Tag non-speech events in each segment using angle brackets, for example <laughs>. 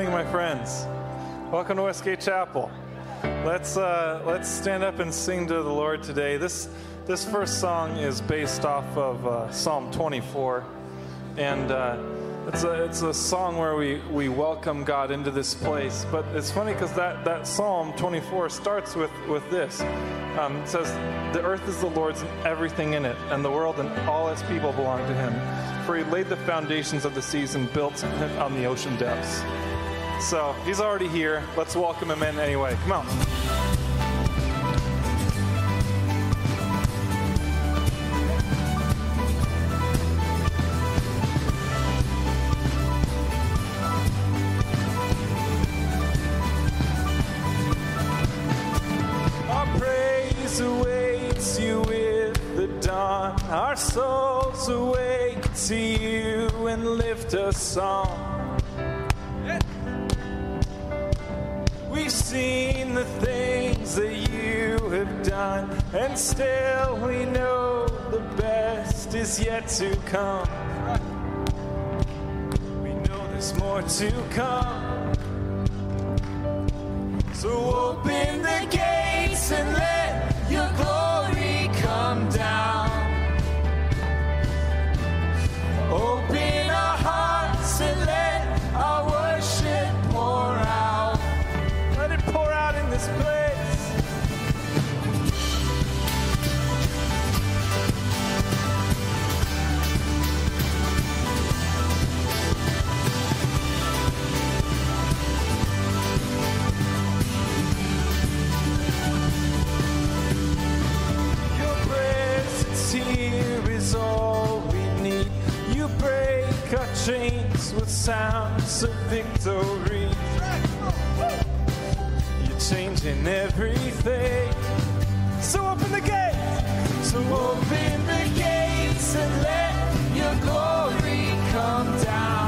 Morning, my friends. Welcome to Westgate Chapel. Let's uh, let's stand up and sing to the Lord today. This this first song is based off of uh, Psalm 24, and uh, it's a it's a song where we we welcome God into this place. But it's funny because that that Psalm 24 starts with with this. Um, it says, "The earth is the Lord's and everything in it, and the world and all its people belong to Him." For He laid the foundations of the seas and built on the ocean depths. So he's already here. Let's welcome him in anyway. Come on. Our praise awaits you with the dawn. Our souls awake to you and lift a song. Still we know the best is yet to come. We know there's more to come. So open the gates and sounds of victory. You're changing everything. So open the gates. So open the gates and let your glory come down.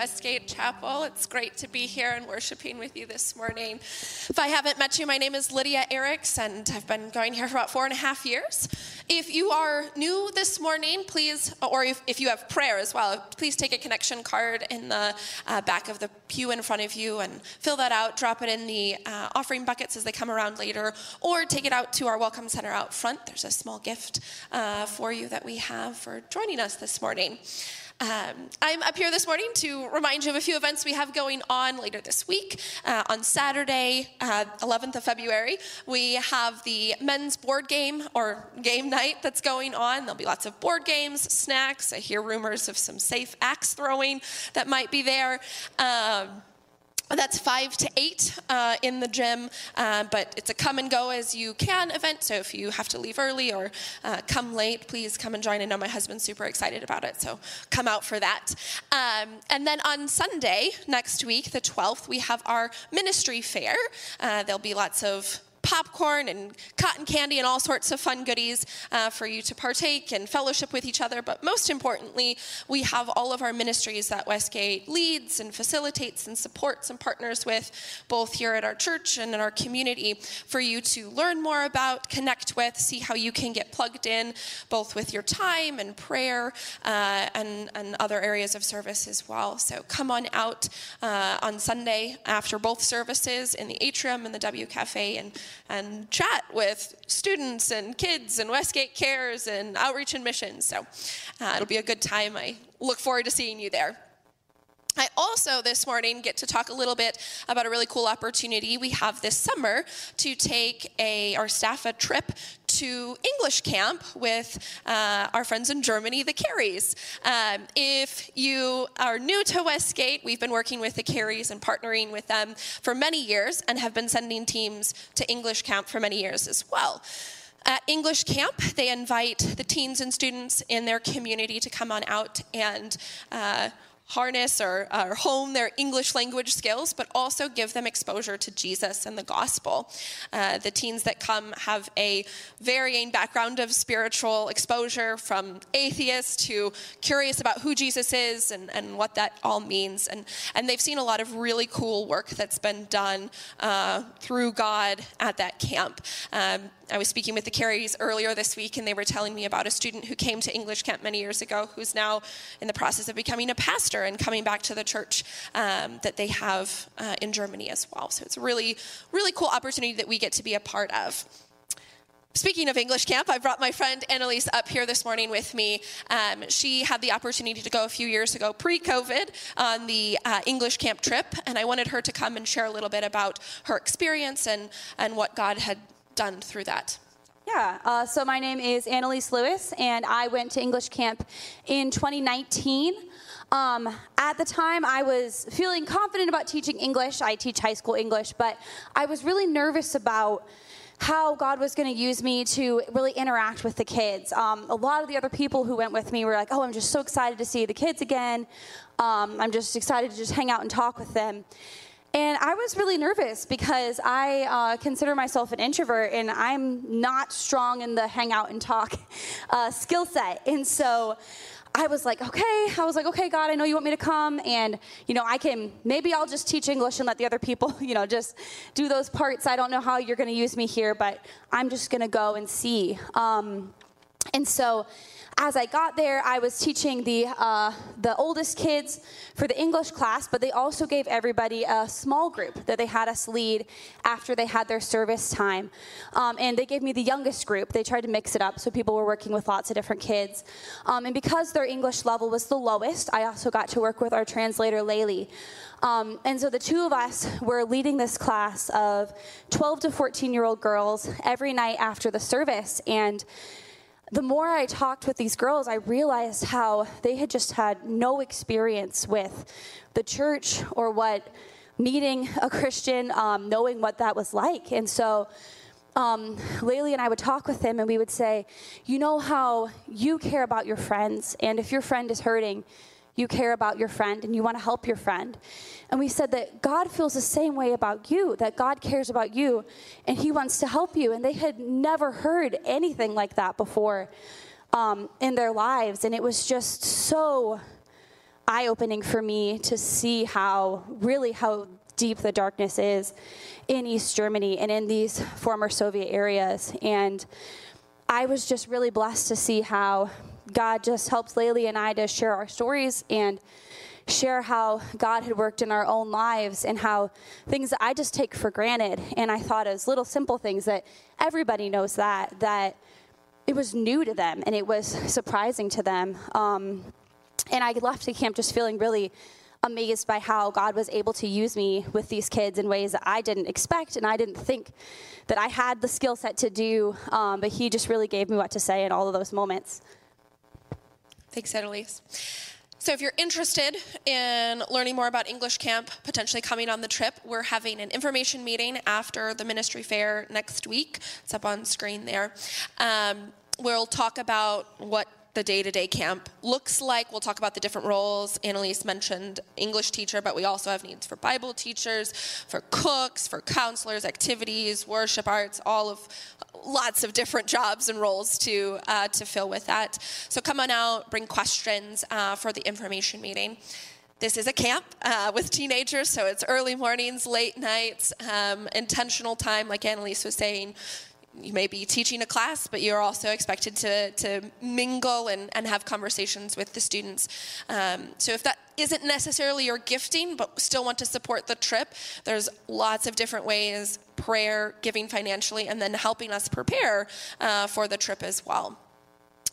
Westgate Chapel. It's great to be here and worshiping with you this morning. If I haven't met you, my name is Lydia Eriks, and I've been going here for about four and a half years. If you are new this morning, please, or if, if you have prayer as well, please take a connection card in the uh, back of the pew in front of you and fill that out. Drop it in the uh, offering buckets as they come around later, or take it out to our Welcome Center out front. There's a small gift uh, for you that we have for joining us this morning. Um, I'm up here this morning to remind you of a few events we have going on later this week. Uh, on Saturday, uh, 11th of February, we have the men's board game or game night that's going on. There'll be lots of board games, snacks. I hear rumors of some safe axe throwing that might be there. Um, that's five to eight uh, in the gym, uh, but it's a come and go as you can event. So if you have to leave early or uh, come late, please come and join. I know my husband's super excited about it, so come out for that. Um, and then on Sunday next week, the 12th, we have our ministry fair. Uh, there'll be lots of popcorn and cotton candy and all sorts of fun goodies uh, for you to partake and fellowship with each other. But most importantly, we have all of our ministries that Westgate leads and facilitates and supports and partners with, both here at our church and in our community, for you to learn more about, connect with, see how you can get plugged in, both with your time and prayer uh, and, and other areas of service as well. So come on out uh, on Sunday after both services in the atrium and the W Cafe and and chat with students and kids and Westgate Cares and Outreach and Missions. So uh, it'll be a good time. I look forward to seeing you there. I also this morning get to talk a little bit about a really cool opportunity we have this summer to take a our staff a trip to English camp with uh, our friends in Germany, the Careys. Um, if you are new to Westgate, we've been working with the Careys and partnering with them for many years and have been sending teams to English camp for many years as well. At English Camp, they invite the teens and students in their community to come on out and uh, harness or, or, hone their English language skills, but also give them exposure to Jesus and the gospel. Uh, the teens that come have a varying background of spiritual exposure from atheists to curious about who Jesus is and, and what that all means. And, and they've seen a lot of really cool work that's been done uh, through God at that camp. Um, I was speaking with the Careys earlier this week, and they were telling me about a student who came to English camp many years ago who's now in the process of becoming a pastor and coming back to the church um, that they have uh, in Germany as well. So it's a really, really cool opportunity that we get to be a part of. Speaking of English camp, I brought my friend Annalise up here this morning with me. Um, she had the opportunity to go a few years ago, pre COVID, on the uh, English camp trip, and I wanted her to come and share a little bit about her experience and, and what God had done through that. Yeah, uh, so my name is Annalise Lewis, and I went to English camp in 2019. Um, at the time, I was feeling confident about teaching English. I teach high school English, but I was really nervous about how God was going to use me to really interact with the kids. Um, a lot of the other people who went with me were like, oh, I'm just so excited to see the kids again. Um, I'm just excited to just hang out and talk with them. And I was really nervous because I uh, consider myself an introvert and I'm not strong in the hang out and talk <laughs> uh, skill set. And so I was like, okay, I was like, okay, God, I know you want me to come, and you know, I can maybe I'll just teach English and let the other people, <laughs> you know, just do those parts. I don't know how you're going to use me here, but I'm just going to go and see. Um, and so as I got there, I was teaching the, uh, the oldest kids for the English class, but they also gave everybody a small group that they had us lead after they had their service time. Um, and they gave me the youngest group. They tried to mix it up so people were working with lots of different kids. Um, and because their English level was the lowest, I also got to work with our translator, Laylee. Um, and so the two of us were leading this class of 12 to 14 year old girls every night after the service. And the more I talked with these girls, I realized how they had just had no experience with the church or what meeting a Christian, um, knowing what that was like. And so um, Laylee and I would talk with them and we would say, You know how you care about your friends, and if your friend is hurting, you care about your friend and you want to help your friend. And we said that God feels the same way about you, that God cares about you and He wants to help you. And they had never heard anything like that before um, in their lives. And it was just so eye opening for me to see how, really, how deep the darkness is in East Germany and in these former Soviet areas. And I was just really blessed to see how God just helped Laylee and I to share our stories and share how God had worked in our own lives and how things that I just take for granted and I thought as little simple things that everybody knows that that it was new to them and it was surprising to them. Um, And I left the camp just feeling really amazed by how God was able to use me with these kids in ways that I didn't expect and I didn't think that I had the skill set to do. Um, but He just really gave me what to say in all of those moments. Thanks, Annalise. So, if you're interested in learning more about English Camp, potentially coming on the trip, we're having an information meeting after the ministry fair next week. It's up on screen there. Um, we'll talk about what the day to day camp looks like. We'll talk about the different roles. Annalise mentioned English teacher, but we also have needs for Bible teachers, for cooks, for counselors, activities, worship arts, all of lots of different jobs and roles to, uh, to fill with that. So come on out, bring questions uh, for the information meeting. This is a camp uh, with teenagers, so it's early mornings, late nights, um, intentional time, like Annalise was saying you may be teaching a class, but you're also expected to, to mingle and, and have conversations with the students. Um, so if that isn't necessarily your gifting, but still want to support the trip, there's lots of different ways prayer, giving financially, and then helping us prepare uh, for the trip as well.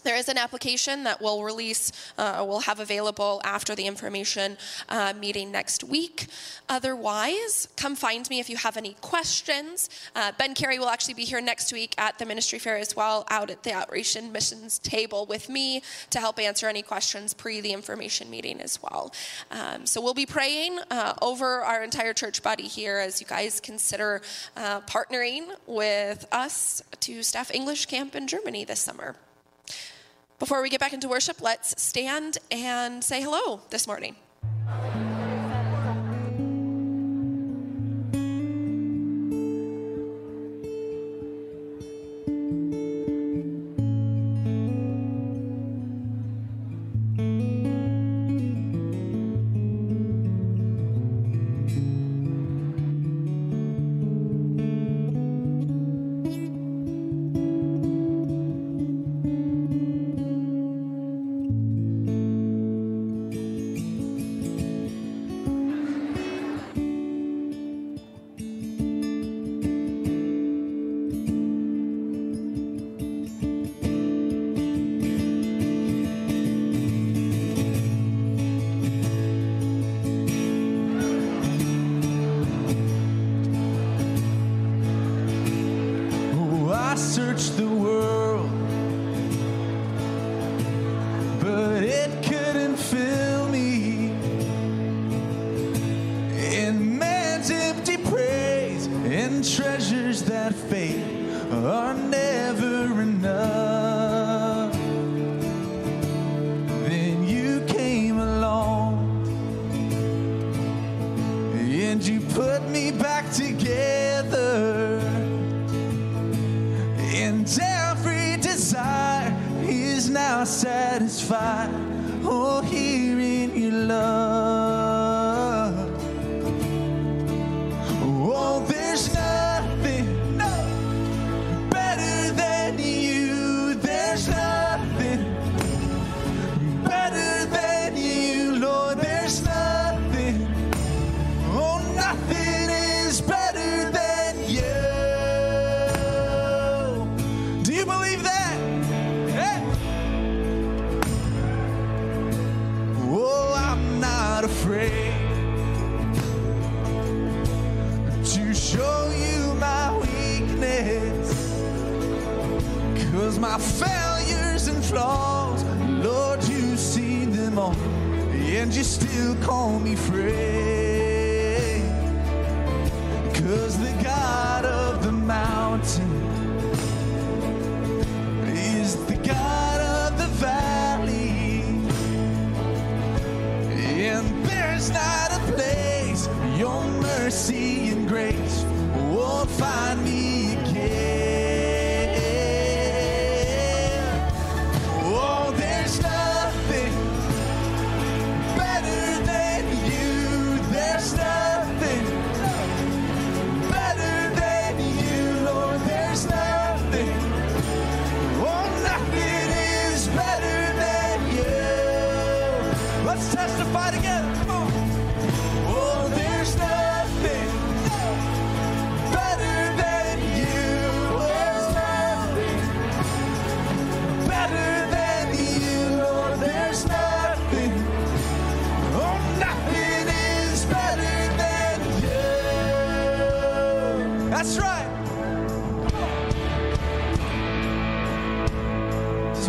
There is an application that we'll release, uh, we'll have available after the information uh, meeting next week. Otherwise, come find me if you have any questions. Uh, ben Carey will actually be here next week at the ministry fair as well, out at the outreach and missions table with me to help answer any questions pre the information meeting as well. Um, so we'll be praying uh, over our entire church body here as you guys consider uh, partnering with us to staff English camp in Germany this summer. Before we get back into worship, let's stand and say hello this morning.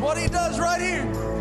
what he does right here.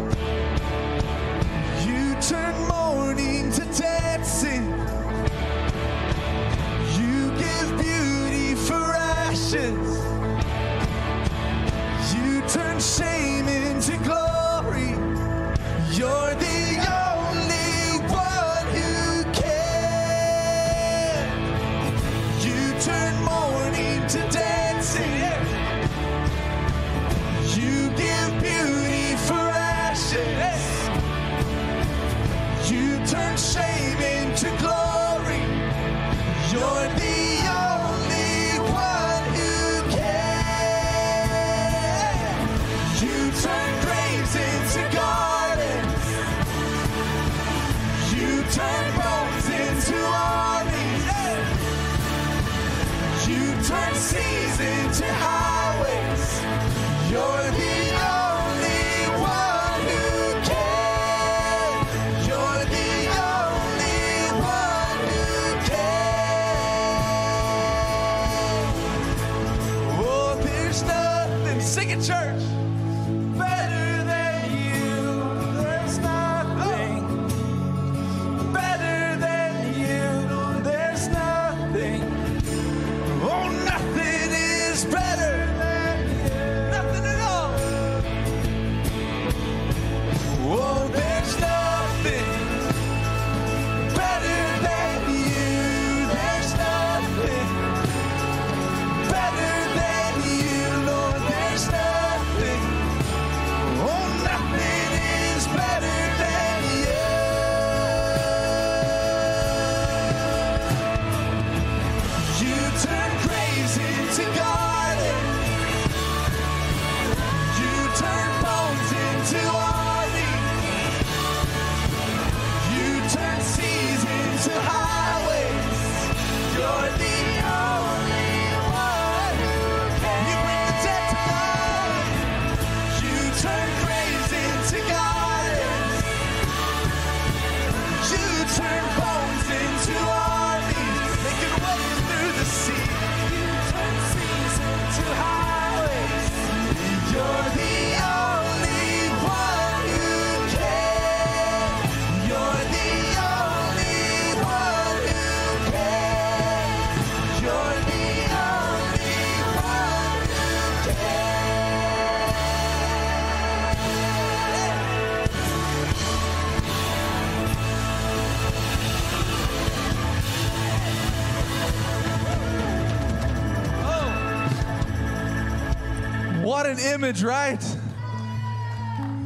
an image, right?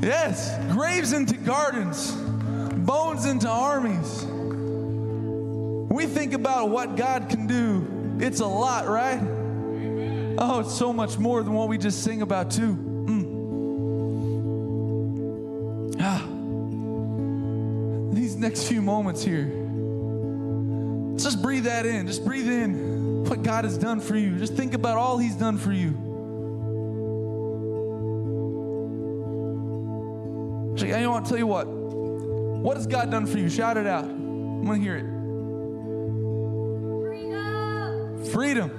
Yes, graves into gardens, bones into armies. We think about what God can do. It's a lot, right? Amen. Oh, it's so much more than what we just sing about, too. Mm. Ah. These next few moments here, just breathe that in. Just breathe in what God has done for you. Just think about all He's done for you. I'll tell you what. What has God done for you? Shout it out. I'm going to hear it. Freedom. Freedom.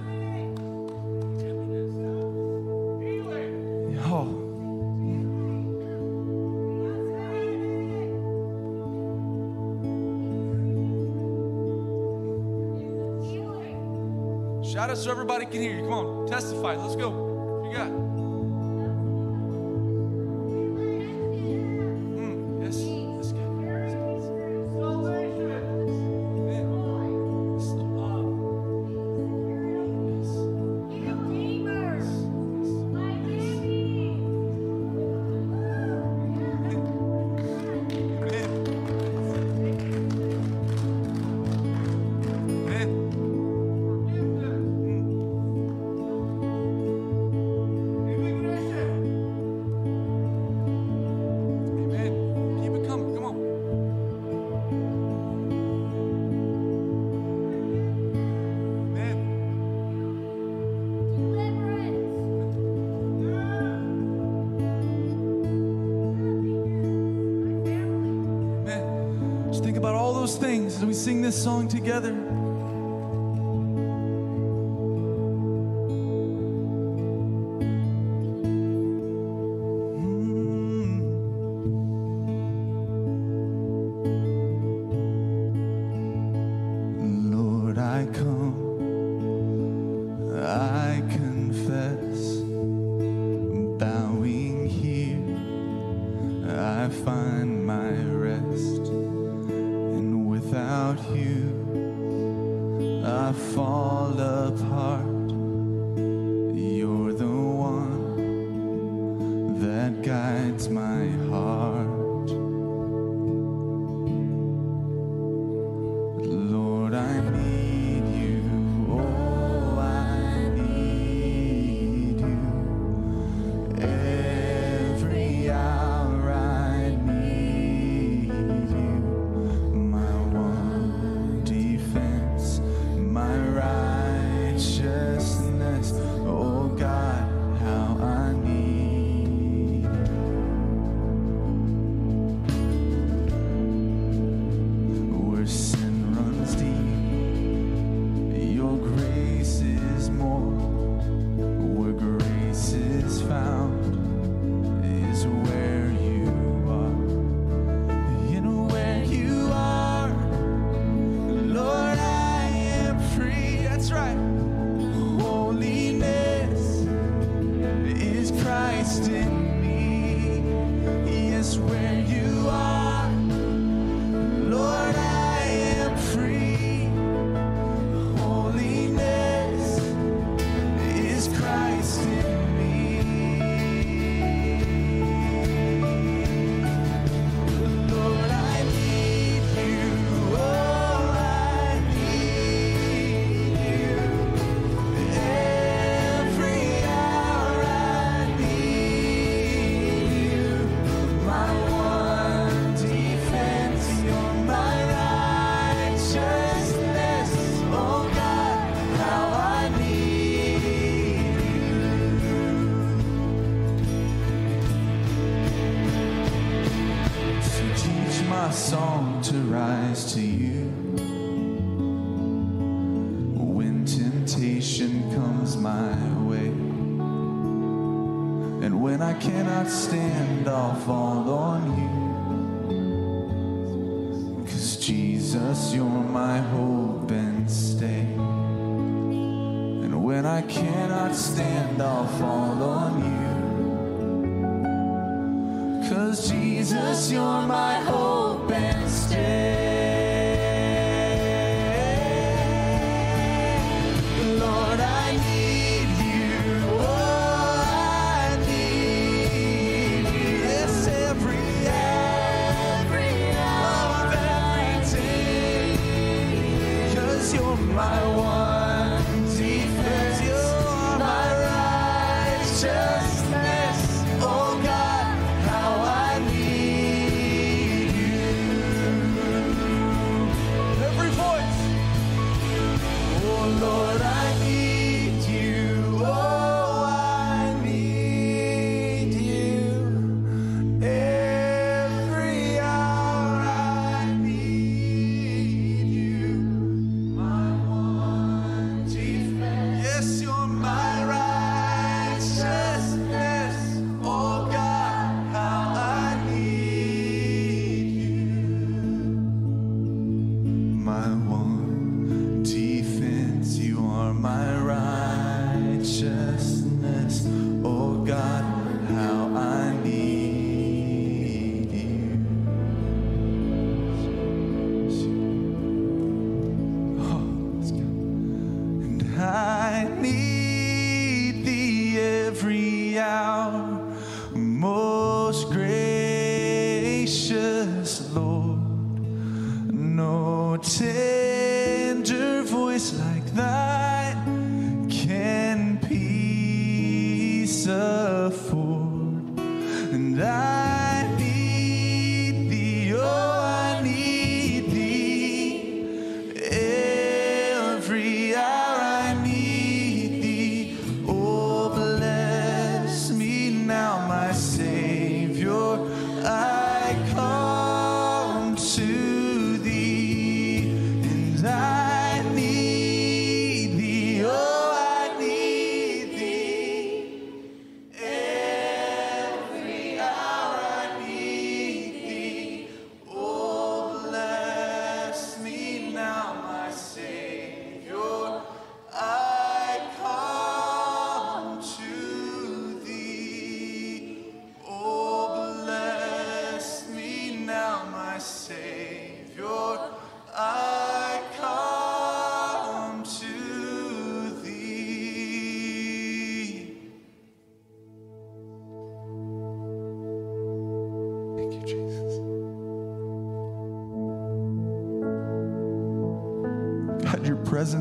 Oh. Shout out so everybody can hear you. Come on, testify. Let's go. You got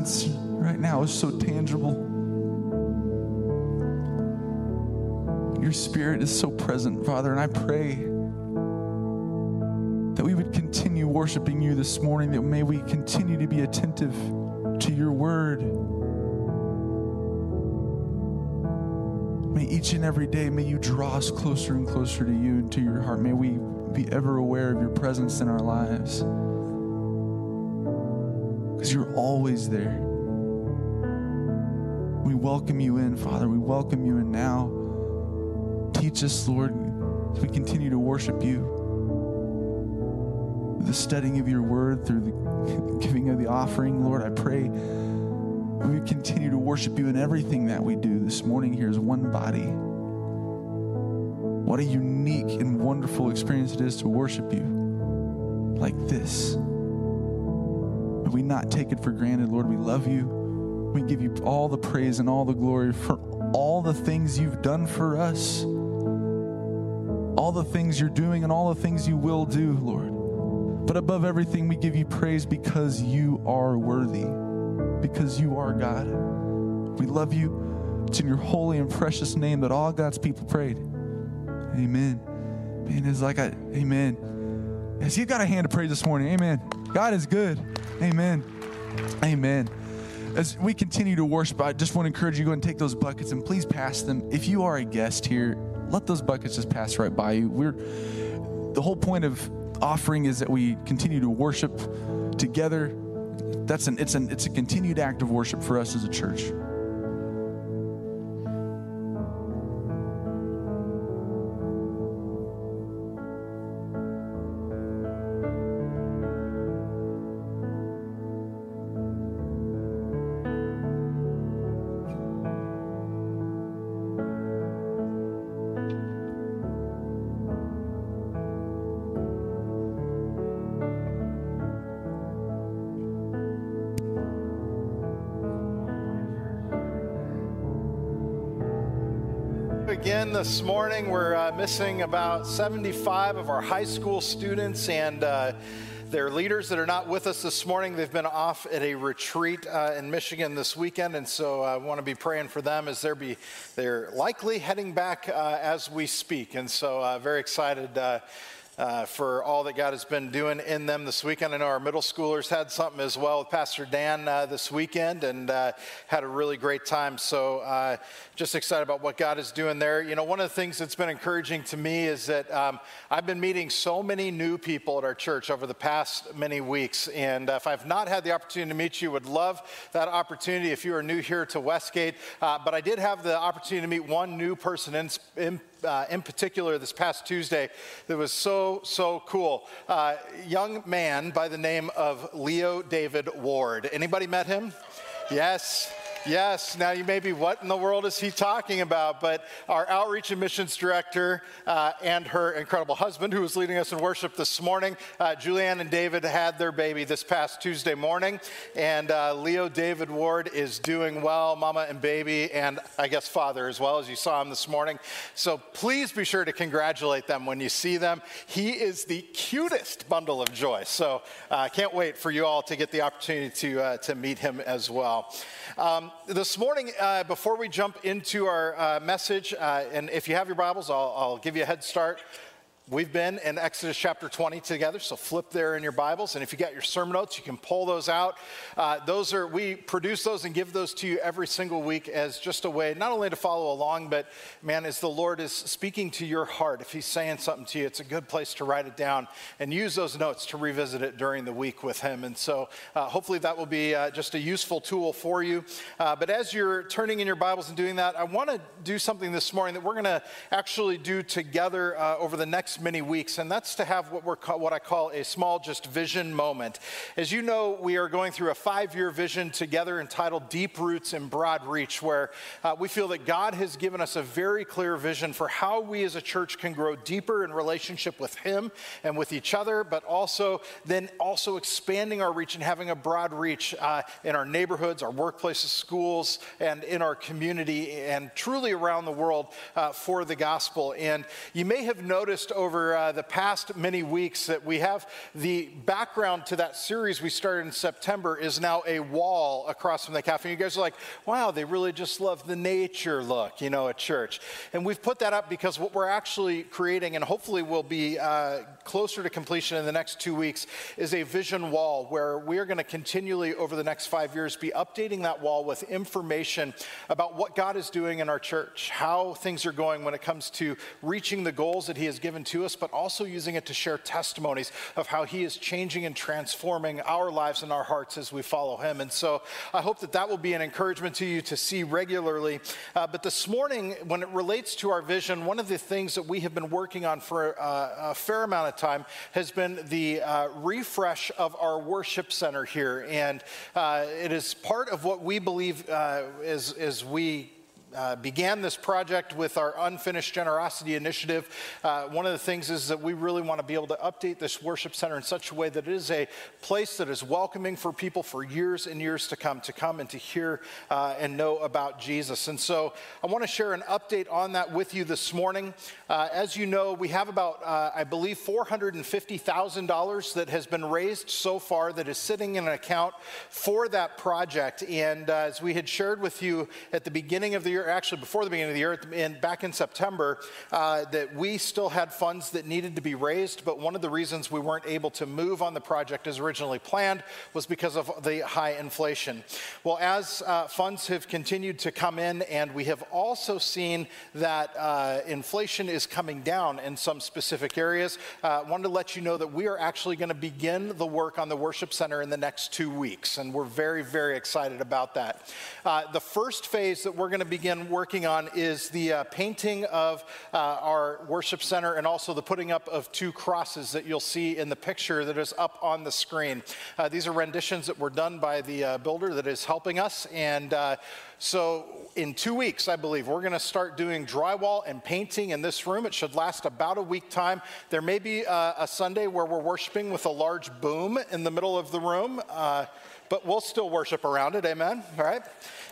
presence right now is so tangible. Your spirit is so present, Father, and I pray that we would continue worshiping you this morning, that may we continue to be attentive to your word. May each and every day, may you draw us closer and closer to you and to your heart. May we be ever aware of your presence in our lives. Because you're always there. We welcome you in, Father. We welcome you in now. Teach us, Lord, as we continue to worship you. The studying of your word, through the <laughs> giving of the offering, Lord, I pray we continue to worship you in everything that we do this morning here as one body. What a unique and wonderful experience it is to worship you like this. We not take it for granted, Lord. We love you. We give you all the praise and all the glory for all the things you've done for us, all the things you're doing, and all the things you will do, Lord. But above everything, we give you praise because you are worthy because you are God. We love you. It's in your holy and precious name that all God's people prayed. Amen. Man, it's like I, amen. Yes, you've got a hand to praise this morning. Amen. God is good. Amen. Amen. As we continue to worship, I just want to encourage you to go and take those buckets and please pass them. If you are a guest here, let those buckets just pass right by you. We're the whole point of offering is that we continue to worship together that's an it's an it's a continued act of worship for us as a church. This morning. We're uh, missing about 75 of our high school students and uh, their leaders that are not with us this morning. They've been off at a retreat uh, in Michigan this weekend, and so I want to be praying for them as they're be they're likely heading back uh, as we speak. And so, uh, very excited uh, uh, for all that God has been doing in them this weekend. I know our middle schoolers had something as well with Pastor Dan uh, this weekend and uh, had a really great time. So just excited about what God is doing there. You know, one of the things that's been encouraging to me is that um, I've been meeting so many new people at our church over the past many weeks. And uh, if I've not had the opportunity to meet you, would love that opportunity if you are new here to Westgate. Uh, but I did have the opportunity to meet one new person in, in uh, in particular this past Tuesday that was so, so cool. Uh, young man by the name of Leo David Ward. Anybody met him? Yes. Yes, now you may be, what in the world is he talking about? But our outreach and missions director uh, and her incredible husband, who was leading us in worship this morning, uh, Julianne and David had their baby this past Tuesday morning. And uh, Leo David Ward is doing well, mama and baby, and I guess father as well, as you saw him this morning. So please be sure to congratulate them when you see them. He is the cutest bundle of joy. So I uh, can't wait for you all to get the opportunity to, uh, to meet him as well. Um, this morning, uh, before we jump into our uh, message, uh, and if you have your Bibles, I'll, I'll give you a head start. We've been in Exodus chapter 20 together, so flip there in your Bibles. And if you got your sermon notes, you can pull those out. Uh, those are, we produce those and give those to you every single week as just a way, not only to follow along, but man, as the Lord is speaking to your heart, if He's saying something to you, it's a good place to write it down and use those notes to revisit it during the week with Him. And so uh, hopefully that will be uh, just a useful tool for you. Uh, but as you're turning in your Bibles and doing that, I want to do something this morning that we're going to actually do together uh, over the next next many weeks, and that's to have what, we're call, what I call a small just vision moment. As you know, we are going through a five year vision together entitled Deep Roots and Broad Reach, where uh, we feel that God has given us a very clear vision for how we as a church can grow deeper in relationship with Him and with each other, but also then also expanding our reach and having a broad reach uh, in our neighborhoods, our workplaces, schools, and in our community, and truly around the world uh, for the gospel. And you may have noticed over uh, the past many weeks that we have the background to that series we started in September is now a wall across from the cafe. And you guys are like, wow, they really just love the nature look, you know, at church. And we've put that up because what we're actually creating, and hopefully will be uh, closer to completion in the next two weeks, is a vision wall where we are going to continually, over the next five years, be updating that wall with information about what God is doing in our church, how things are going when it comes to reaching the goals that He has given to us, but also using it to share testimonies of how He is changing and transforming our lives and our hearts as we follow Him. And so I hope that that will be an encouragement to you to see regularly. Uh, but this morning, when it relates to our vision, one of the things that we have been working on for uh, a fair amount of time has been the uh, refresh of our worship center here. And uh, it is part of what we believe uh, is, is we uh, began this project with our unfinished generosity initiative. Uh, one of the things is that we really want to be able to update this worship center in such a way that it is a place that is welcoming for people for years and years to come, to come and to hear uh, and know about Jesus. And so I want to share an update on that with you this morning. Uh, as you know, we have about, uh, I believe, $450,000 that has been raised so far that is sitting in an account for that project. And as we had shared with you at the beginning of the year, year, actually before the beginning of the year, in, back in September, uh, that we still had funds that needed to be raised. But one of the reasons we weren't able to move on the project as originally planned was because of the high inflation. Well, as uh, funds have continued to come in, and we have also seen that uh, inflation is coming down in some specific areas, uh, wanted to let you know that we are actually going to begin the work on the worship center in the next two weeks, and we're very, very excited about that. Uh, the first phase that we're going to begin working on is the uh, painting of uh, our worship center and also the putting up of two crosses that you'll see in the picture that is up on the screen. Uh, these are renditions that were done by the uh, builder that is helping us. And uh, so, in two weeks, I believe, we're going to start doing drywall and painting in this room. It should last about a week time. There may be uh, a Sunday where we're worshiping with a large boom in the middle of the room but we'll still worship around it. Amen. All right.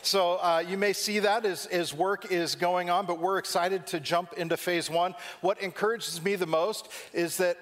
So uh, you may see that as, as work is going on, but we're excited to jump into phase one. What encourages me the most is that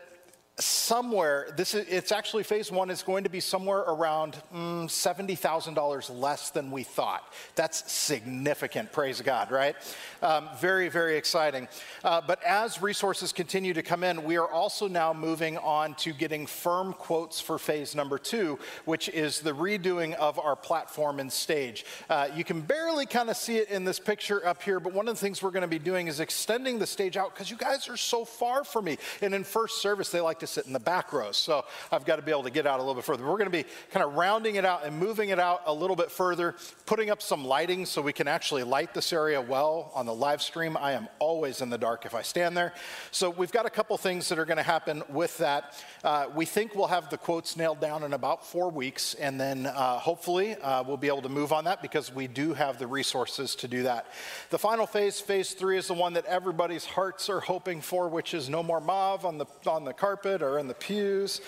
somewhere this is it's actually phase one is going to be somewhere around mm, $70000 less than we thought. That's significant praise god right? Um, very very exciting. Uh, but as resources continue to come in we are also now moving on to getting firm quotes for phase number two which is the redoing of our platform and stage. Uh, you can barely kind of see it in this picture up here but one of the things we're going to be doing is extending the stage out because you guys are so far from me. And in first service they like to sit in the back rows. So I've got to be able to get out a little bit further. We're going to be kind of rounding it out and moving it out a little bit further, putting up some lighting so we can actually light this area well on the live stream. I am always in the dark if I stand there. So we've got a couple things that are going to happen with that. Uh, we think we'll have the quotes nailed down in about four weeks, and then uh, hopefully uh, we'll be able to move on that because we do have the resources to do that. The final phase, phase three, is the one that everybody's hearts are hoping for, which is no more mauve on the on the carpet or in the pews,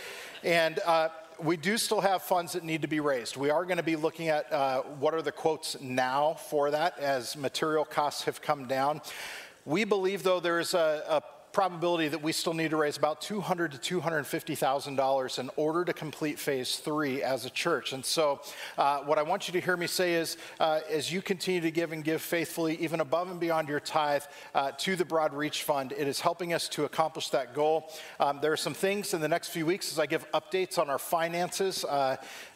and. Uh, we do still have funds that need to be raised. We are going to be looking at uh, what are the quotes now for that as material costs have come down. We believe, though, there is a, a probability that we still need to raise about 200 to 250 thousand dollars in order to complete phase three as a church. And so, uh, what I want you to hear me say is, uh, as you continue to give and give faithfully, even above and beyond your tithe uh, to the Broad Reach Fund, it is helping us to accomplish that goal. Um, there are some things in the next few weeks as I give updates on our finances.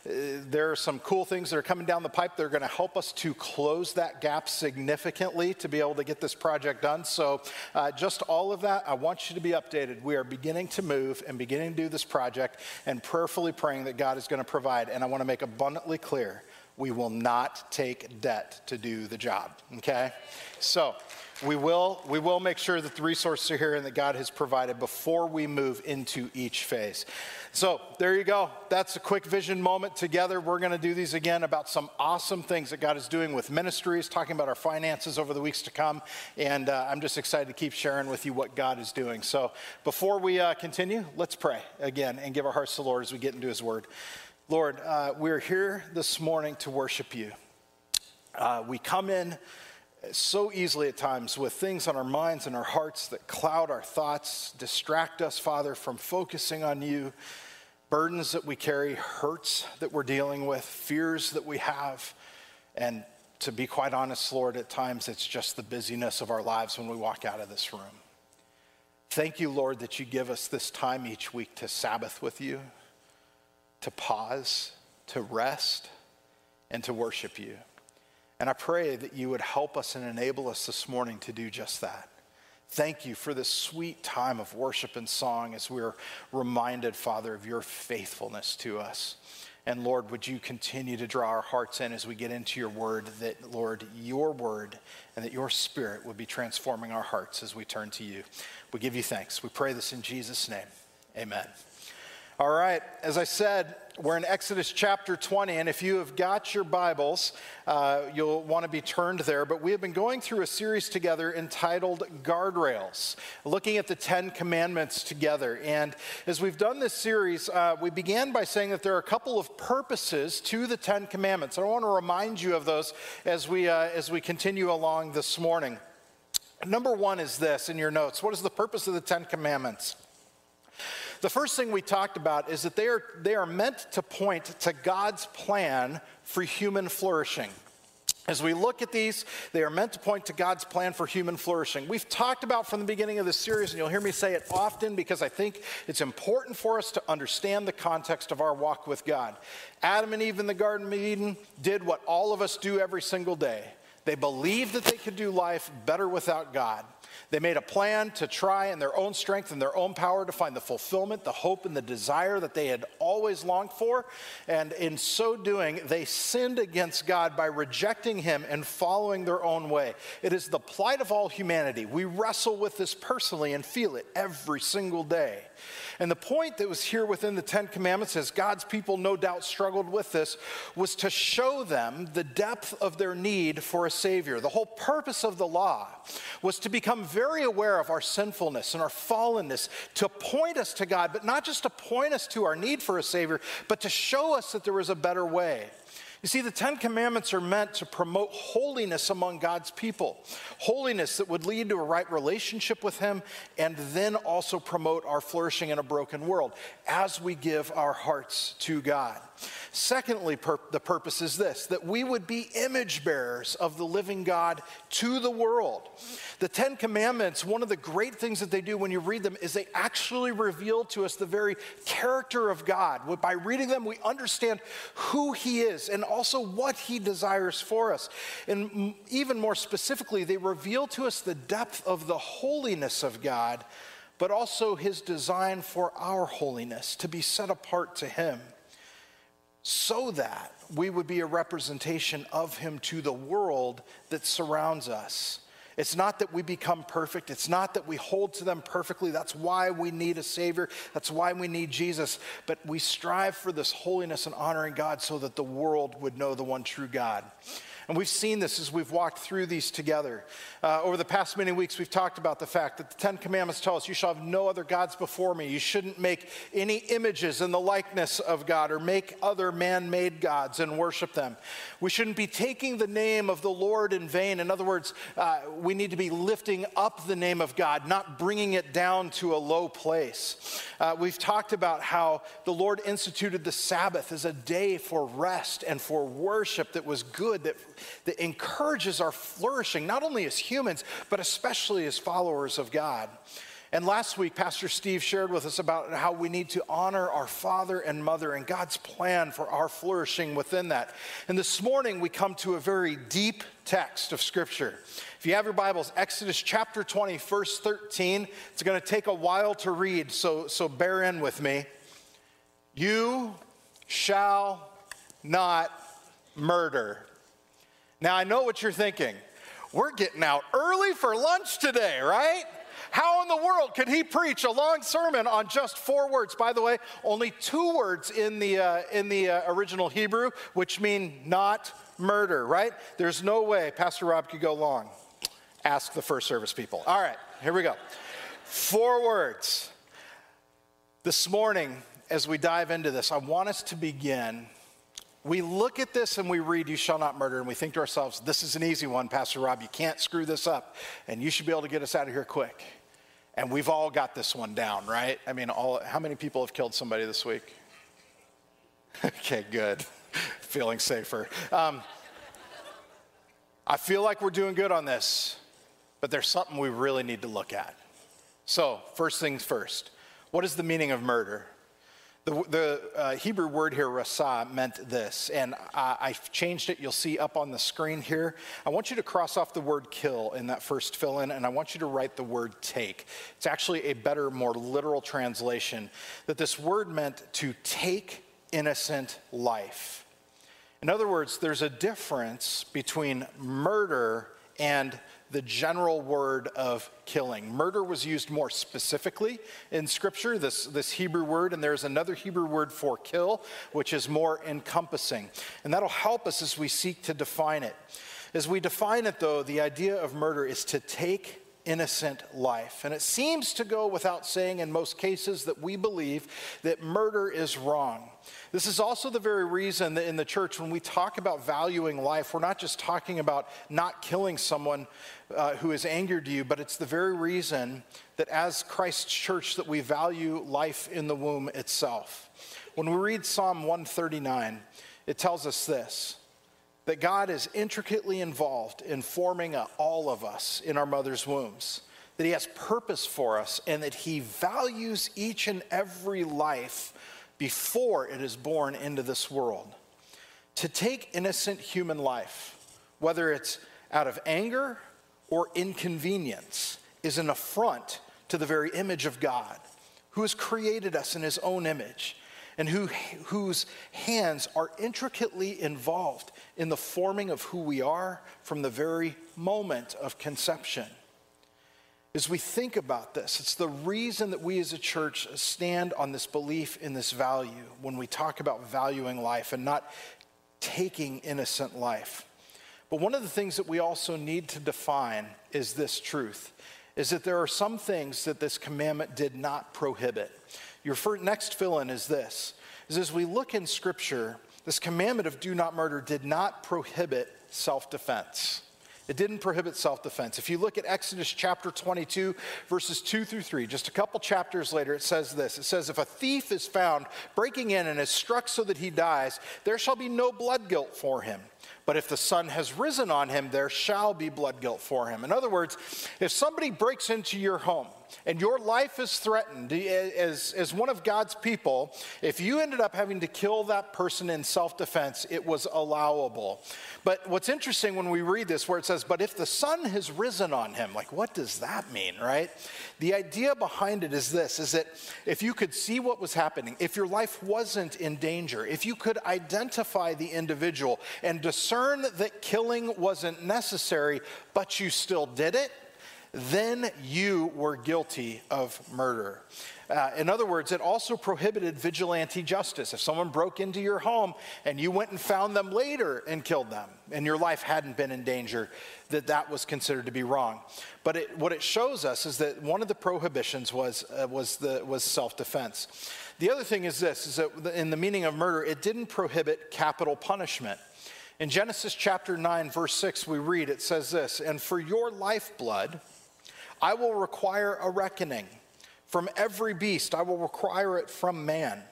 Uh, there are some cool things that are coming down the pipe that are going to help us to close that gap significantly to be able to get this project done. So, uh, just all of that, I want you to be updated. We are beginning to move and beginning to do this project and prayerfully praying that God is going to provide. And I want to make abundantly clear we will not take debt to do the job, okay? So, we will, we will make sure that the resources are here and that God has provided before we move into each phase. So there you go. That's a quick vision moment together. We're going to do these again about some awesome things that God is doing with ministries, talking about our finances over the weeks to come. And uh, I'm just excited to keep sharing with you what God is doing. So before we uh, continue, let's pray again and give our hearts to the Lord as we get into His Word. Lord, uh, we're here this morning to worship you. Uh, we come in so easily at times with things on our minds and our hearts that cloud our thoughts, distract us, Father, from focusing on you, burdens that we carry, hurts that we're dealing with, fears that we have. And to be quite honest, Lord, at times it's just the busyness of our lives when we walk out of this room. Thank you, Lord, that you give us this time each week to Sabbath with you, to pause, to rest, and to worship you. And I pray that you would help us and enable us this morning to do just that. Thank you for this sweet time of worship and song as we're reminded, Father, of your faithfulness to us. And Lord, would you continue to draw our hearts in as we get into your word, that, Lord, your word and that your spirit would be transforming our hearts as we turn to you. We give you thanks. We pray this in Jesus' name. Amen. All right, as I said, we're in Exodus chapter 20, and if you have got your Bibles, uh, you'll want to be turned there. But we have been going through a series together entitled Guardrails, looking at the Ten Commandments together. And as we've done this series, uh, we began by saying that there are a couple of purposes to the Ten Commandments. I want to remind you of those as we, uh, as we continue along this morning. Number one is this in your notes What is the purpose of the Ten Commandments? The first thing we talked about is that they are, they are meant to point to God's plan for human flourishing. As we look at these, they are meant to point to God's plan for human flourishing. We've talked about from the beginning of this series, and you'll hear me say it often because I think it's important for us to understand the context of our walk with God. Adam and Eve in the Garden of Eden did what all of us do every single day. They believed that they could do life better without God. They made a plan to try in their own strength and their own power to find the fulfillment, the hope, and the desire that they had always longed for. And in so doing, they sinned against God by rejecting Him and following their own way. It is the plight of all humanity. We wrestle with this personally and feel it every single day. And the point that was here within the Ten Commandments, as God's people no doubt struggled with this, was to show them the depth of their need for a Savior. The whole purpose of the law was to become very aware of our sinfulness and our fallenness, to point us to God, but not just to point us to our need for a Savior, but to show us that there was a better way. You see, the Ten Commandments are meant to promote holiness among God's people, holiness that would lead to a right relationship with Him, and then also promote our flourishing in a broken world as we give our hearts to God. Secondly, pur- the purpose is this that we would be image bearers of the living God to the world. The Ten Commandments, one of the great things that they do when you read them is they actually reveal to us the very character of God. By reading them, we understand who He is and also what He desires for us. And even more specifically, they reveal to us the depth of the holiness of God, but also His design for our holiness to be set apart to Him so that we would be a representation of Him to the world that surrounds us. It's not that we become perfect. It's not that we hold to them perfectly. That's why we need a Savior. That's why we need Jesus. But we strive for this holiness and honoring God so that the world would know the one true God. And we've seen this as we've walked through these together. Uh, over the past many weeks, we've talked about the fact that the Ten Commandments tell us you shall have no other gods before me. You shouldn't make any images in the likeness of God or make other man made gods and worship them. We shouldn't be taking the name of the Lord in vain. In other words, uh, we need to be lifting up the name of God, not bringing it down to a low place. Uh, we've talked about how the Lord instituted the Sabbath as a day for rest and for worship that was good, that, that encourages our flourishing, not only as humans, but especially as followers of God. And last week, Pastor Steve shared with us about how we need to honor our father and mother and God's plan for our flourishing within that. And this morning, we come to a very deep text of Scripture. If you have your Bibles, Exodus chapter 20, verse 13, it's going to take a while to read, so, so bear in with me. You shall not murder. Now, I know what you're thinking. We're getting out early for lunch today, right? How in the world could he preach a long sermon on just four words? By the way, only two words in the, uh, in the uh, original Hebrew, which mean not murder, right? There's no way Pastor Rob could go long. Ask the first service people. All right, here we go. Four words. This morning, as we dive into this, I want us to begin we look at this and we read, You shall not murder, and we think to ourselves, This is an easy one, Pastor Rob. You can't screw this up, and you should be able to get us out of here quick. And we've all got this one down, right? I mean, all, how many people have killed somebody this week? <laughs> okay, good. <laughs> Feeling safer. Um, I feel like we're doing good on this, but there's something we really need to look at. So, first things first, what is the meaning of murder? The, the uh, Hebrew word here, rasa, meant this, and I, I've changed it. You'll see up on the screen here. I want you to cross off the word kill in that first fill in, and I want you to write the word take. It's actually a better, more literal translation that this word meant to take innocent life. In other words, there's a difference between murder and the general word of killing. Murder was used more specifically in Scripture, this, this Hebrew word, and there's another Hebrew word for kill, which is more encompassing. And that'll help us as we seek to define it. As we define it, though, the idea of murder is to take innocent life. And it seems to go without saying in most cases that we believe that murder is wrong. This is also the very reason that in the church, when we talk about valuing life, we're not just talking about not killing someone uh, who has angered you, but it's the very reason that as Christ's church that we value life in the womb itself. When we read Psalm 139, it tells us this that God is intricately involved in forming all of us in our mother's wombs, that He has purpose for us, and that He values each and every life before it is born into this world. To take innocent human life, whether it's out of anger or inconvenience, is an affront to the very image of God, who has created us in His own image and who, whose hands are intricately involved in the forming of who we are from the very moment of conception. As we think about this, it's the reason that we as a church stand on this belief in this value when we talk about valuing life and not taking innocent life. But one of the things that we also need to define is this truth is that there are some things that this commandment did not prohibit. Your first, next fill in is this is as we look in scripture, this commandment of do not murder did not prohibit self defense. It didn't prohibit self defense. If you look at Exodus chapter 22, verses 2 through 3, just a couple chapters later, it says this It says, If a thief is found breaking in and is struck so that he dies, there shall be no blood guilt for him. But if the sun has risen on him, there shall be blood guilt for him. In other words, if somebody breaks into your home, and your life is threatened eh, as, as one of God's people, if you ended up having to kill that person in self defense, it was allowable. But what's interesting when we read this, where it says, But if the sun has risen on him, like what does that mean, right? The idea behind it is this is that if you could see what was happening, if your life wasn't in danger, if you could identify the individual and discern that killing wasn't necessary, but you still did it, then you were guilty of murder. Uh, in other words, it also prohibited vigilante justice. If someone broke into your home and you went and found them later and killed them, and your life hadn't been in danger, that that was considered to be wrong. But it, what it shows us is that one of the prohibitions was, uh, was, the, was self-defense. The other thing is this, is that in the meaning of murder, it didn't prohibit capital punishment. In Genesis chapter 9, verse 6, we read, it says this, and for your lifeblood, I will require a reckoning. From every beast, I will require it from man.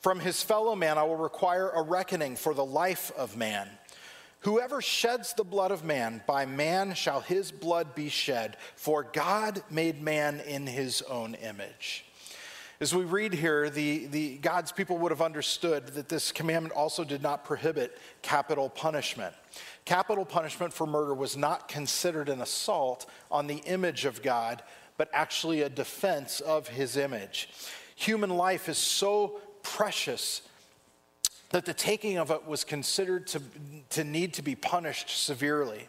From his fellow man, I will require a reckoning for the life of man. Whoever sheds the blood of man, by man shall his blood be shed, for God made man in his own image. As we read here, the, the God's people would have understood that this commandment also did not prohibit capital punishment. Capital punishment for murder was not considered an assault on the image of God, but actually a defense of his image. Human life is so precious that the taking of it was considered to, to need to be punished severely.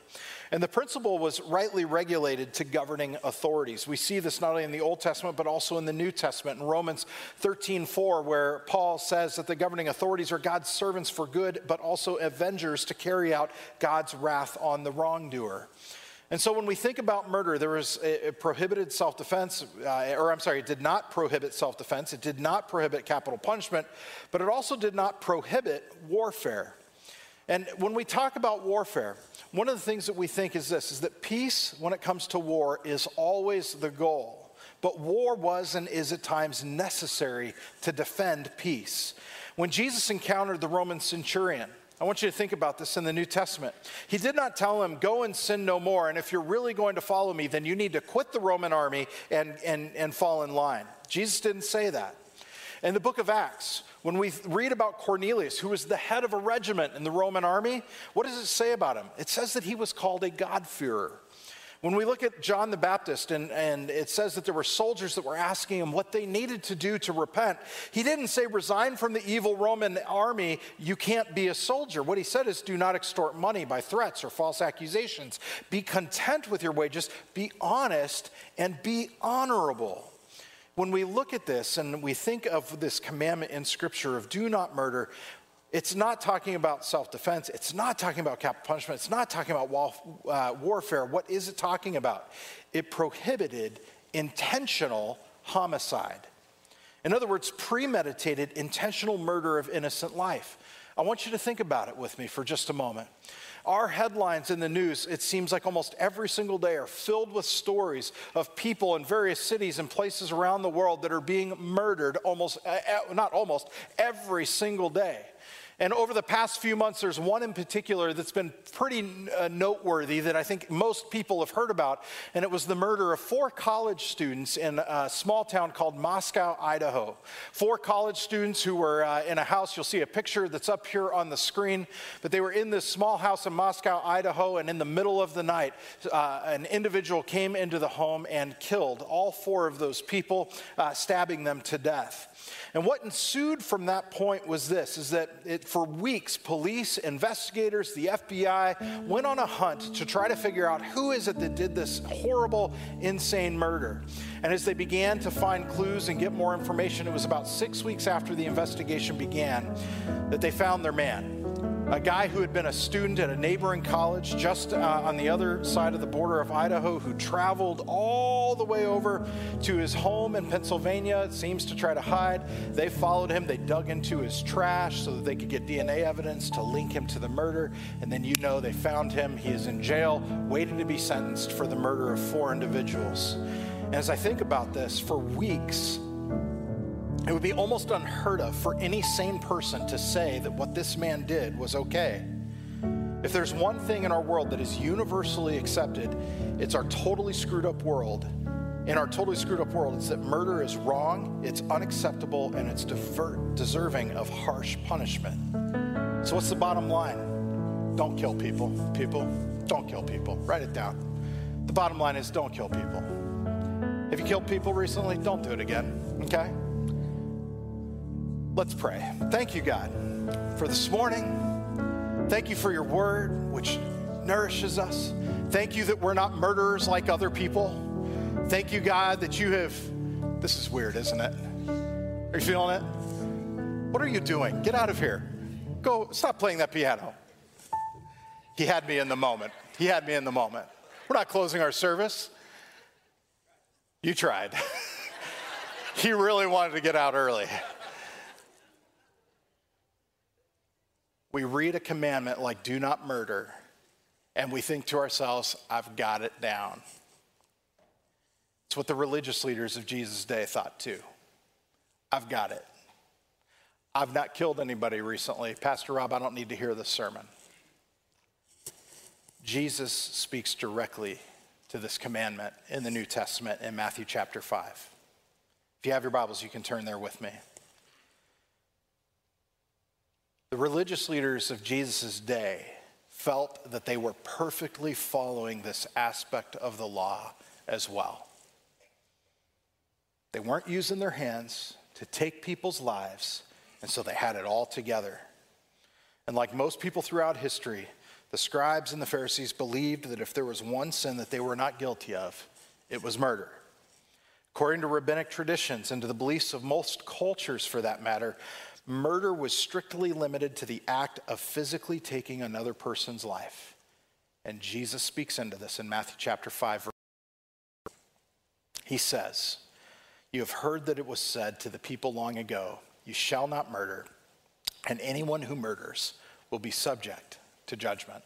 And the principle was rightly regulated to governing authorities. We see this not only in the Old Testament, but also in the New Testament. In Romans 13 4, where Paul says that the governing authorities are God's servants for good, but also avengers to carry out God's wrath on the wrongdoer. And so when we think about murder, there was a, prohibited self defense, uh, or I'm sorry, it did not prohibit self defense, it did not prohibit capital punishment, but it also did not prohibit warfare. And when we talk about warfare, one of the things that we think is this is that peace, when it comes to war, is always the goal. But war was and is at times necessary to defend peace. When Jesus encountered the Roman centurion, I want you to think about this in the New Testament. He did not tell him, Go and sin no more. And if you're really going to follow me, then you need to quit the Roman army and, and, and fall in line. Jesus didn't say that. In the book of Acts, when we read about Cornelius, who was the head of a regiment in the Roman army, what does it say about him? It says that he was called a God-fearer. When we look at John the Baptist, and, and it says that there were soldiers that were asking him what they needed to do to repent, he didn't say, resign from the evil Roman army, you can't be a soldier. What he said is, do not extort money by threats or false accusations. Be content with your wages, be honest, and be honorable. When we look at this and we think of this commandment in Scripture of do not murder, it's not talking about self defense. It's not talking about capital punishment. It's not talking about uh, warfare. What is it talking about? It prohibited intentional homicide. In other words, premeditated, intentional murder of innocent life. I want you to think about it with me for just a moment. Our headlines in the news, it seems like almost every single day, are filled with stories of people in various cities and places around the world that are being murdered almost, uh, uh not almost, every single day. And over the past few months, there's one in particular that's been pretty uh, noteworthy that I think most people have heard about. And it was the murder of four college students in a small town called Moscow, Idaho. Four college students who were uh, in a house. You'll see a picture that's up here on the screen. But they were in this small house in Moscow, Idaho. And in the middle of the night, uh, an individual came into the home and killed all four of those people, uh, stabbing them to death. And what ensued from that point was this is that it, for weeks, police, investigators, the FBI went on a hunt to try to figure out who is it that did this horrible, insane murder. And as they began to find clues and get more information, it was about six weeks after the investigation began that they found their man a guy who had been a student at a neighboring college just uh, on the other side of the border of Idaho, who traveled all the way over to his home in Pennsylvania, it seems to try to hide. They followed him, they dug into his trash so that they could get DNA evidence to link him to the murder. And then you know they found him. He is in jail, waiting to be sentenced for the murder of four individuals. And as I think about this, for weeks, it would be almost unheard of for any sane person to say that what this man did was okay. If there's one thing in our world that is universally accepted, it's our totally screwed up world. In our totally screwed up world, it's that murder is wrong, it's unacceptable, and it's deserving of harsh punishment. So, what's the bottom line? Don't kill people. People, don't kill people. Write it down. The bottom line is don't kill people. If you killed people recently, don't do it again, okay? Let's pray. Thank you, God, for this morning. Thank you for your word, which nourishes us. Thank you that we're not murderers like other people. Thank you, God, that you have. This is weird, isn't it? Are you feeling it? What are you doing? Get out of here. Go, stop playing that piano. He had me in the moment. He had me in the moment. We're not closing our service. You tried. <laughs> he really wanted to get out early. We read a commandment like do not murder, and we think to ourselves, I've got it down. It's what the religious leaders of Jesus' day thought too. I've got it. I've not killed anybody recently. Pastor Rob, I don't need to hear this sermon. Jesus speaks directly to this commandment in the New Testament in Matthew chapter 5. If you have your Bibles, you can turn there with me. The religious leaders of Jesus' day felt that they were perfectly following this aspect of the law as well. They weren't using their hands to take people's lives, and so they had it all together. And like most people throughout history, the scribes and the Pharisees believed that if there was one sin that they were not guilty of, it was murder. According to rabbinic traditions and to the beliefs of most cultures for that matter, murder was strictly limited to the act of physically taking another person's life. And Jesus speaks into this in Matthew chapter 5. He says, You have heard that it was said to the people long ago, You shall not murder, and anyone who murders will be subject to judgment.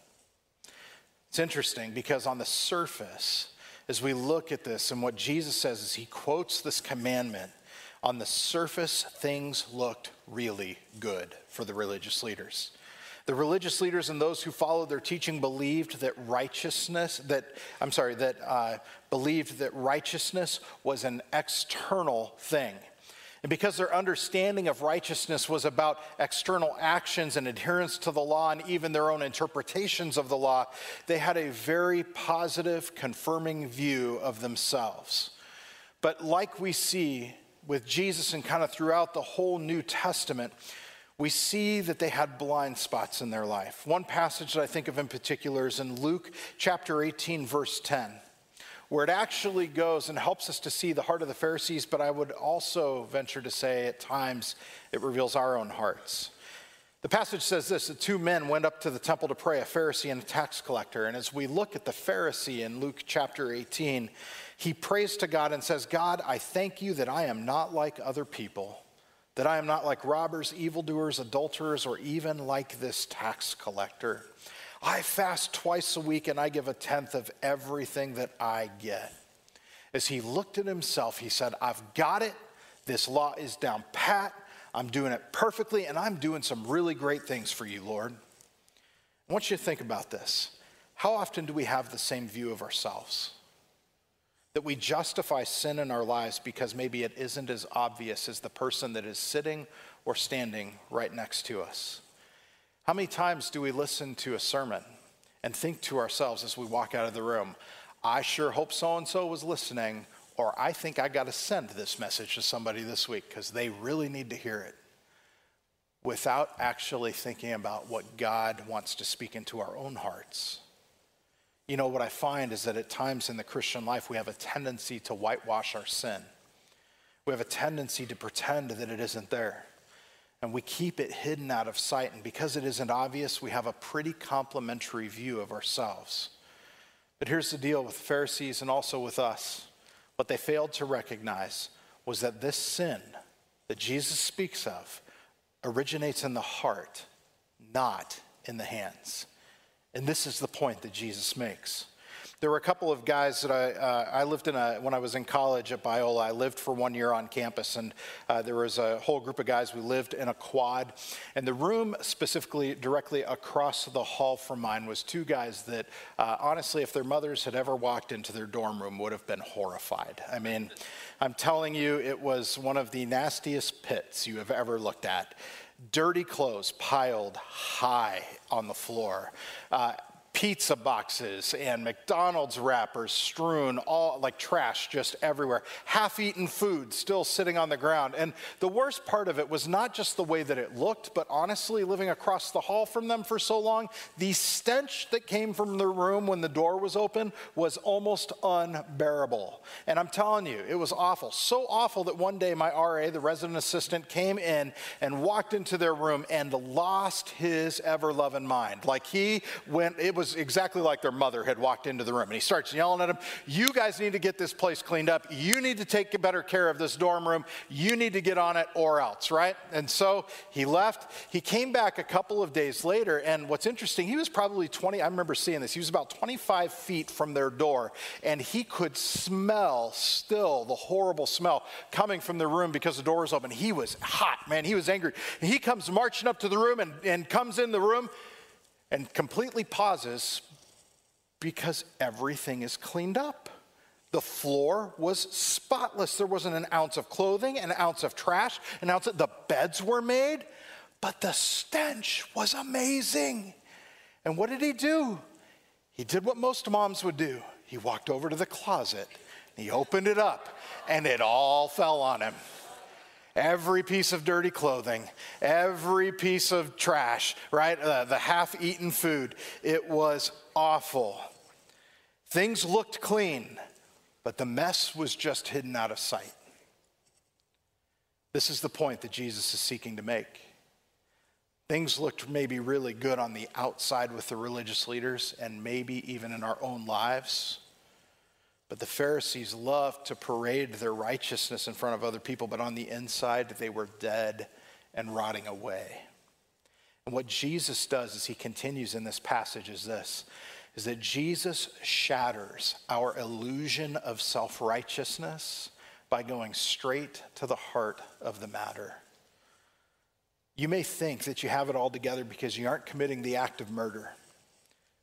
It's interesting because on the surface, as we look at this and what Jesus says is he quotes this commandment, on the surface, things looked really good for the religious leaders. The religious leaders and those who followed their teaching believed that righteousness, that, I'm sorry, that uh, believed that righteousness was an external thing. And because their understanding of righteousness was about external actions and adherence to the law and even their own interpretations of the law, they had a very positive, confirming view of themselves. But like we see with Jesus and kind of throughout the whole New Testament, we see that they had blind spots in their life. One passage that I think of in particular is in Luke chapter 18, verse 10, where it actually goes and helps us to see the heart of the Pharisees, but I would also venture to say at times it reveals our own hearts. The passage says this the two men went up to the temple to pray, a Pharisee and a tax collector. And as we look at the Pharisee in Luke chapter 18, he prays to God and says, God, I thank you that I am not like other people that I am not like robbers, evildoers, adulterers, or even like this tax collector. I fast twice a week and I give a tenth of everything that I get. As he looked at himself, he said, I've got it. This law is down pat. I'm doing it perfectly, and I'm doing some really great things for you, Lord. I want you to think about this. How often do we have the same view of ourselves? That we justify sin in our lives because maybe it isn't as obvious as the person that is sitting or standing right next to us. How many times do we listen to a sermon and think to ourselves as we walk out of the room, I sure hope so and so was listening, or I think I got to send this message to somebody this week because they really need to hear it, without actually thinking about what God wants to speak into our own hearts. You know, what I find is that at times in the Christian life, we have a tendency to whitewash our sin. We have a tendency to pretend that it isn't there. And we keep it hidden out of sight. And because it isn't obvious, we have a pretty complimentary view of ourselves. But here's the deal with Pharisees and also with us. What they failed to recognize was that this sin that Jesus speaks of originates in the heart, not in the hands. And this is the point that Jesus makes. There were a couple of guys that I, uh, I lived in a, when I was in college at Biola. I lived for one year on campus, and uh, there was a whole group of guys. We lived in a quad, and the room specifically directly across the hall from mine was two guys that, uh, honestly, if their mothers had ever walked into their dorm room, would have been horrified. I mean, I'm telling you, it was one of the nastiest pits you have ever looked at dirty clothes piled high on the floor. Uh, pizza boxes and McDonald's wrappers strewn all like trash just everywhere. Half eaten food still sitting on the ground. And the worst part of it was not just the way that it looked, but honestly, living across the hall from them for so long, the stench that came from the room when the door was open was almost unbearable. And I'm telling you, it was awful. So awful that one day my RA, the resident assistant, came in and walked into their room and lost his ever loving mind. Like he went, it was was exactly like their mother had walked into the room. And he starts yelling at them, You guys need to get this place cleaned up. You need to take better care of this dorm room. You need to get on it or else, right? And so he left. He came back a couple of days later. And what's interesting, he was probably 20, I remember seeing this, he was about 25 feet from their door. And he could smell still the horrible smell coming from the room because the door was open. He was hot, man. He was angry. he comes marching up to the room and, and comes in the room and completely pauses because everything is cleaned up. The floor was spotless. There wasn't an ounce of clothing, an ounce of trash, an ounce of the beds were made, but the stench was amazing. And what did he do? He did what most moms would do. He walked over to the closet, he opened it up, and it all fell on him every piece of dirty clothing, every piece of trash, right? Uh, the half eaten food. It was awful. Things looked clean, but the mess was just hidden out of sight. This is the point that Jesus is seeking to make. Things looked maybe really good on the outside with the religious leaders and maybe even in our own lives. But the Pharisees loved to parade their righteousness in front of other people, but on the inside, they were dead and rotting away. And what Jesus does as he continues in this passage is this is that Jesus shatters our illusion of self-righteousness by going straight to the heart of the matter. You may think that you have it all together because you aren't committing the act of murder.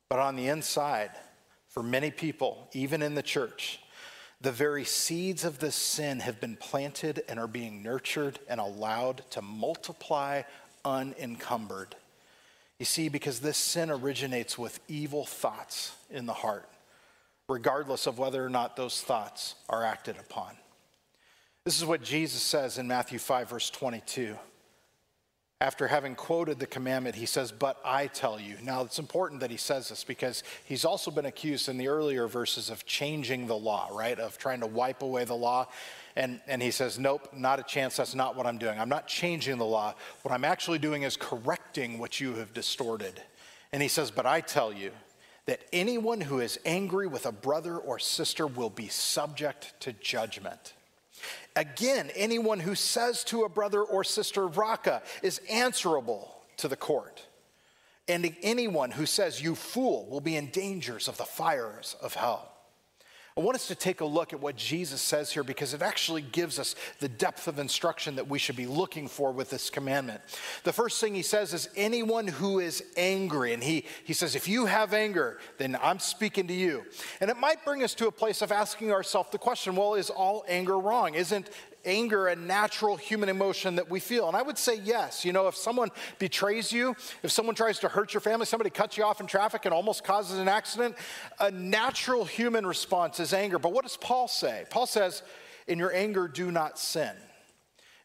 But on the inside, for many people, even in the church, the very seeds of this sin have been planted and are being nurtured and allowed to multiply unencumbered. You see, because this sin originates with evil thoughts in the heart, regardless of whether or not those thoughts are acted upon. This is what Jesus says in Matthew 5, verse 22. After having quoted the commandment, he says, But I tell you. Now, it's important that he says this because he's also been accused in the earlier verses of changing the law, right? Of trying to wipe away the law. And, and he says, Nope, not a chance. That's not what I'm doing. I'm not changing the law. What I'm actually doing is correcting what you have distorted. And he says, But I tell you that anyone who is angry with a brother or sister will be subject to judgment. Again, anyone who says to a brother or sister, Raca, is answerable to the court. And anyone who says, You fool, will be in dangers of the fires of hell. I want us to take a look at what Jesus says here because it actually gives us the depth of instruction that we should be looking for with this commandment. The first thing he says is anyone who is angry. And he, he says, if you have anger, then I'm speaking to you. And it might bring us to a place of asking ourselves the question well, is all anger wrong? Isn't anger a natural human emotion that we feel? And I would say yes. You know, if someone betrays you, if someone tries to hurt your family, somebody cuts you off in traffic and almost causes an accident, a natural human response is anger. But what does Paul say? Paul says, In your anger, do not sin.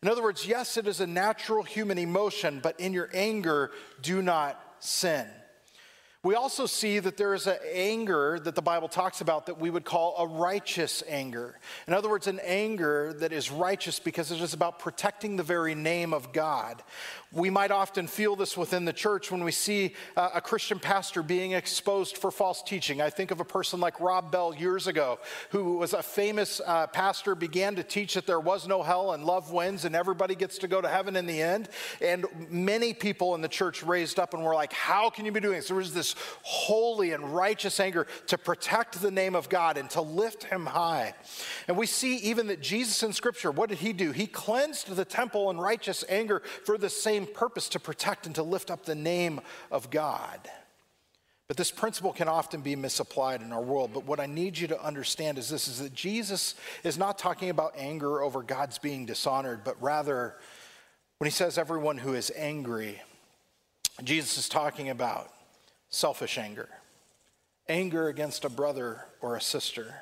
In other words, yes, it is a natural human emotion, but in your anger, do not sin. We also see that there is an anger that the Bible talks about that we would call a righteous anger. In other words, an anger that is righteous because it is about protecting the very name of God. We might often feel this within the church when we see uh, a Christian pastor being exposed for false teaching. I think of a person like Rob Bell years ago, who was a famous uh, pastor, began to teach that there was no hell and love wins and everybody gets to go to heaven in the end. And many people in the church raised up and were like, How can you be doing this? There was this holy and righteous anger to protect the name of God and to lift him high. And we see even that Jesus in Scripture, what did he do? He cleansed the temple in righteous anger for the same purpose to protect and to lift up the name of God. But this principle can often be misapplied in our world. But what I need you to understand is this is that Jesus is not talking about anger over God's being dishonored, but rather when he says everyone who is angry, Jesus is talking about selfish anger, anger against a brother or a sister.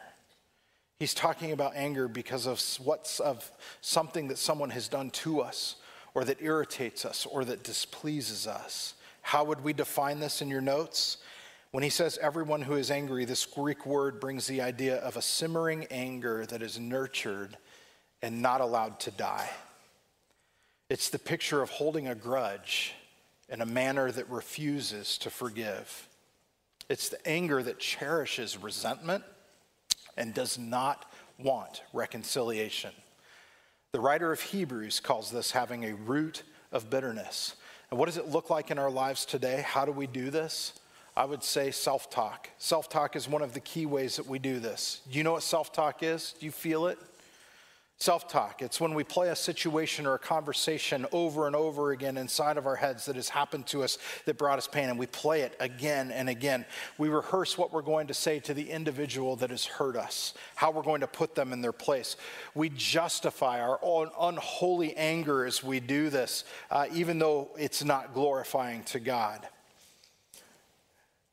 He's talking about anger because of what's of something that someone has done to us or that irritates us or that displeases us. How would we define this in your notes? When he says everyone who is angry, this Greek word brings the idea of a simmering anger that is nurtured and not allowed to die. It's the picture of holding a grudge in a manner that refuses to forgive. It's the anger that cherishes resentment and does not want reconciliation. The writer of Hebrews calls this having a root of bitterness. And what does it look like in our lives today? How do we do this? I would say self talk. Self talk is one of the key ways that we do this. Do you know what self talk is? Do you feel it? Self talk. It's when we play a situation or a conversation over and over again inside of our heads that has happened to us that brought us pain, and we play it again and again. We rehearse what we're going to say to the individual that has hurt us, how we're going to put them in their place. We justify our own unholy anger as we do this, uh, even though it's not glorifying to God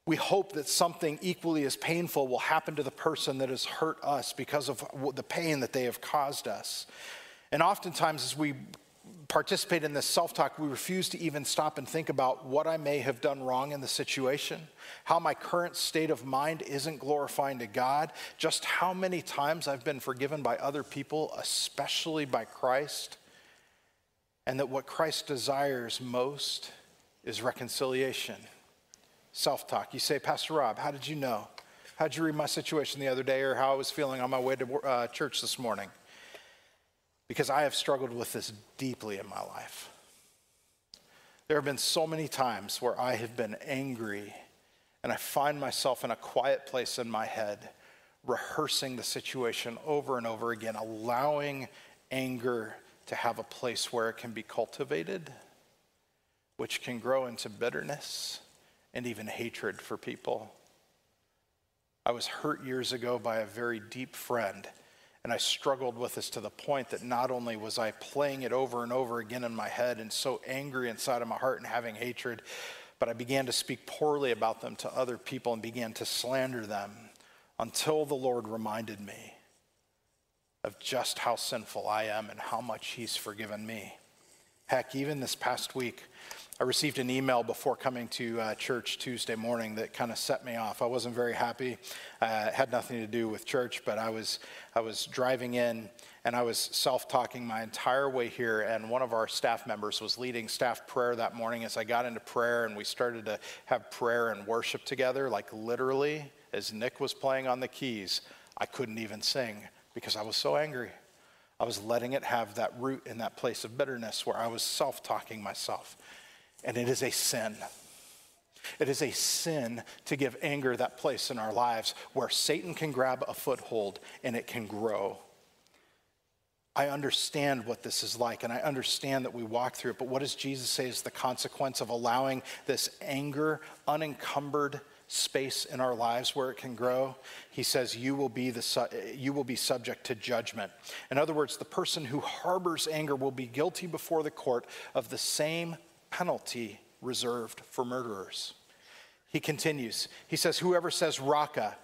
we hope that something equally as painful will happen to the person that has hurt us because of the pain that they have caused us. And oftentimes, as we participate in this self talk, we refuse to even stop and think about what I may have done wrong in the situation, how my current state of mind isn't glorifying to God, just how many times I've been forgiven by other people, especially by Christ, and that what Christ desires most is reconciliation self talk. You say, Pastor Rob, how did you know? How did you read my situation the other day or how I was feeling on my way to uh, church this morning? Because I have struggled with this deeply in my life. There have been so many times where I have been angry and I find myself in a quiet place in my head, rehearsing the situation over and over again, allowing anger to have a place where it can be cultivated, which can grow into bitterness and even hatred for people. I was hurt years ago by a very deep friend, and I struggled with this to the point that not only was I playing it over and over again in my head and so angry inside of my heart and having hatred, but I began to speak poorly about them to other people and began to slander them until the Lord reminded me of just how sinful I am and how much He's forgiven me. Heck, even this past week, I received an email before coming to uh, church Tuesday morning that kind of set me off. I wasn't very happy. Uh, it had nothing to do with church, but I was, I was driving in and I was self talking my entire way here. And one of our staff members was leading staff prayer that morning as I got into prayer and we started to have prayer and worship together, like literally, as Nick was playing on the keys, I couldn't even sing because I was so angry. I was letting it have that root in that place of bitterness where I was self talking myself and it is a sin. It is a sin to give anger that place in our lives where Satan can grab a foothold and it can grow. I understand what this is like, and I understand that we walk through it, but what does Jesus say is the consequence of allowing this anger, unencumbered space in our lives where it can grow? He says, you will, be the su- you will be subject to judgment. In other words, the person who harbors anger will be guilty before the court of the same penalty reserved for murderers. He continues. He says, Whoever says raka,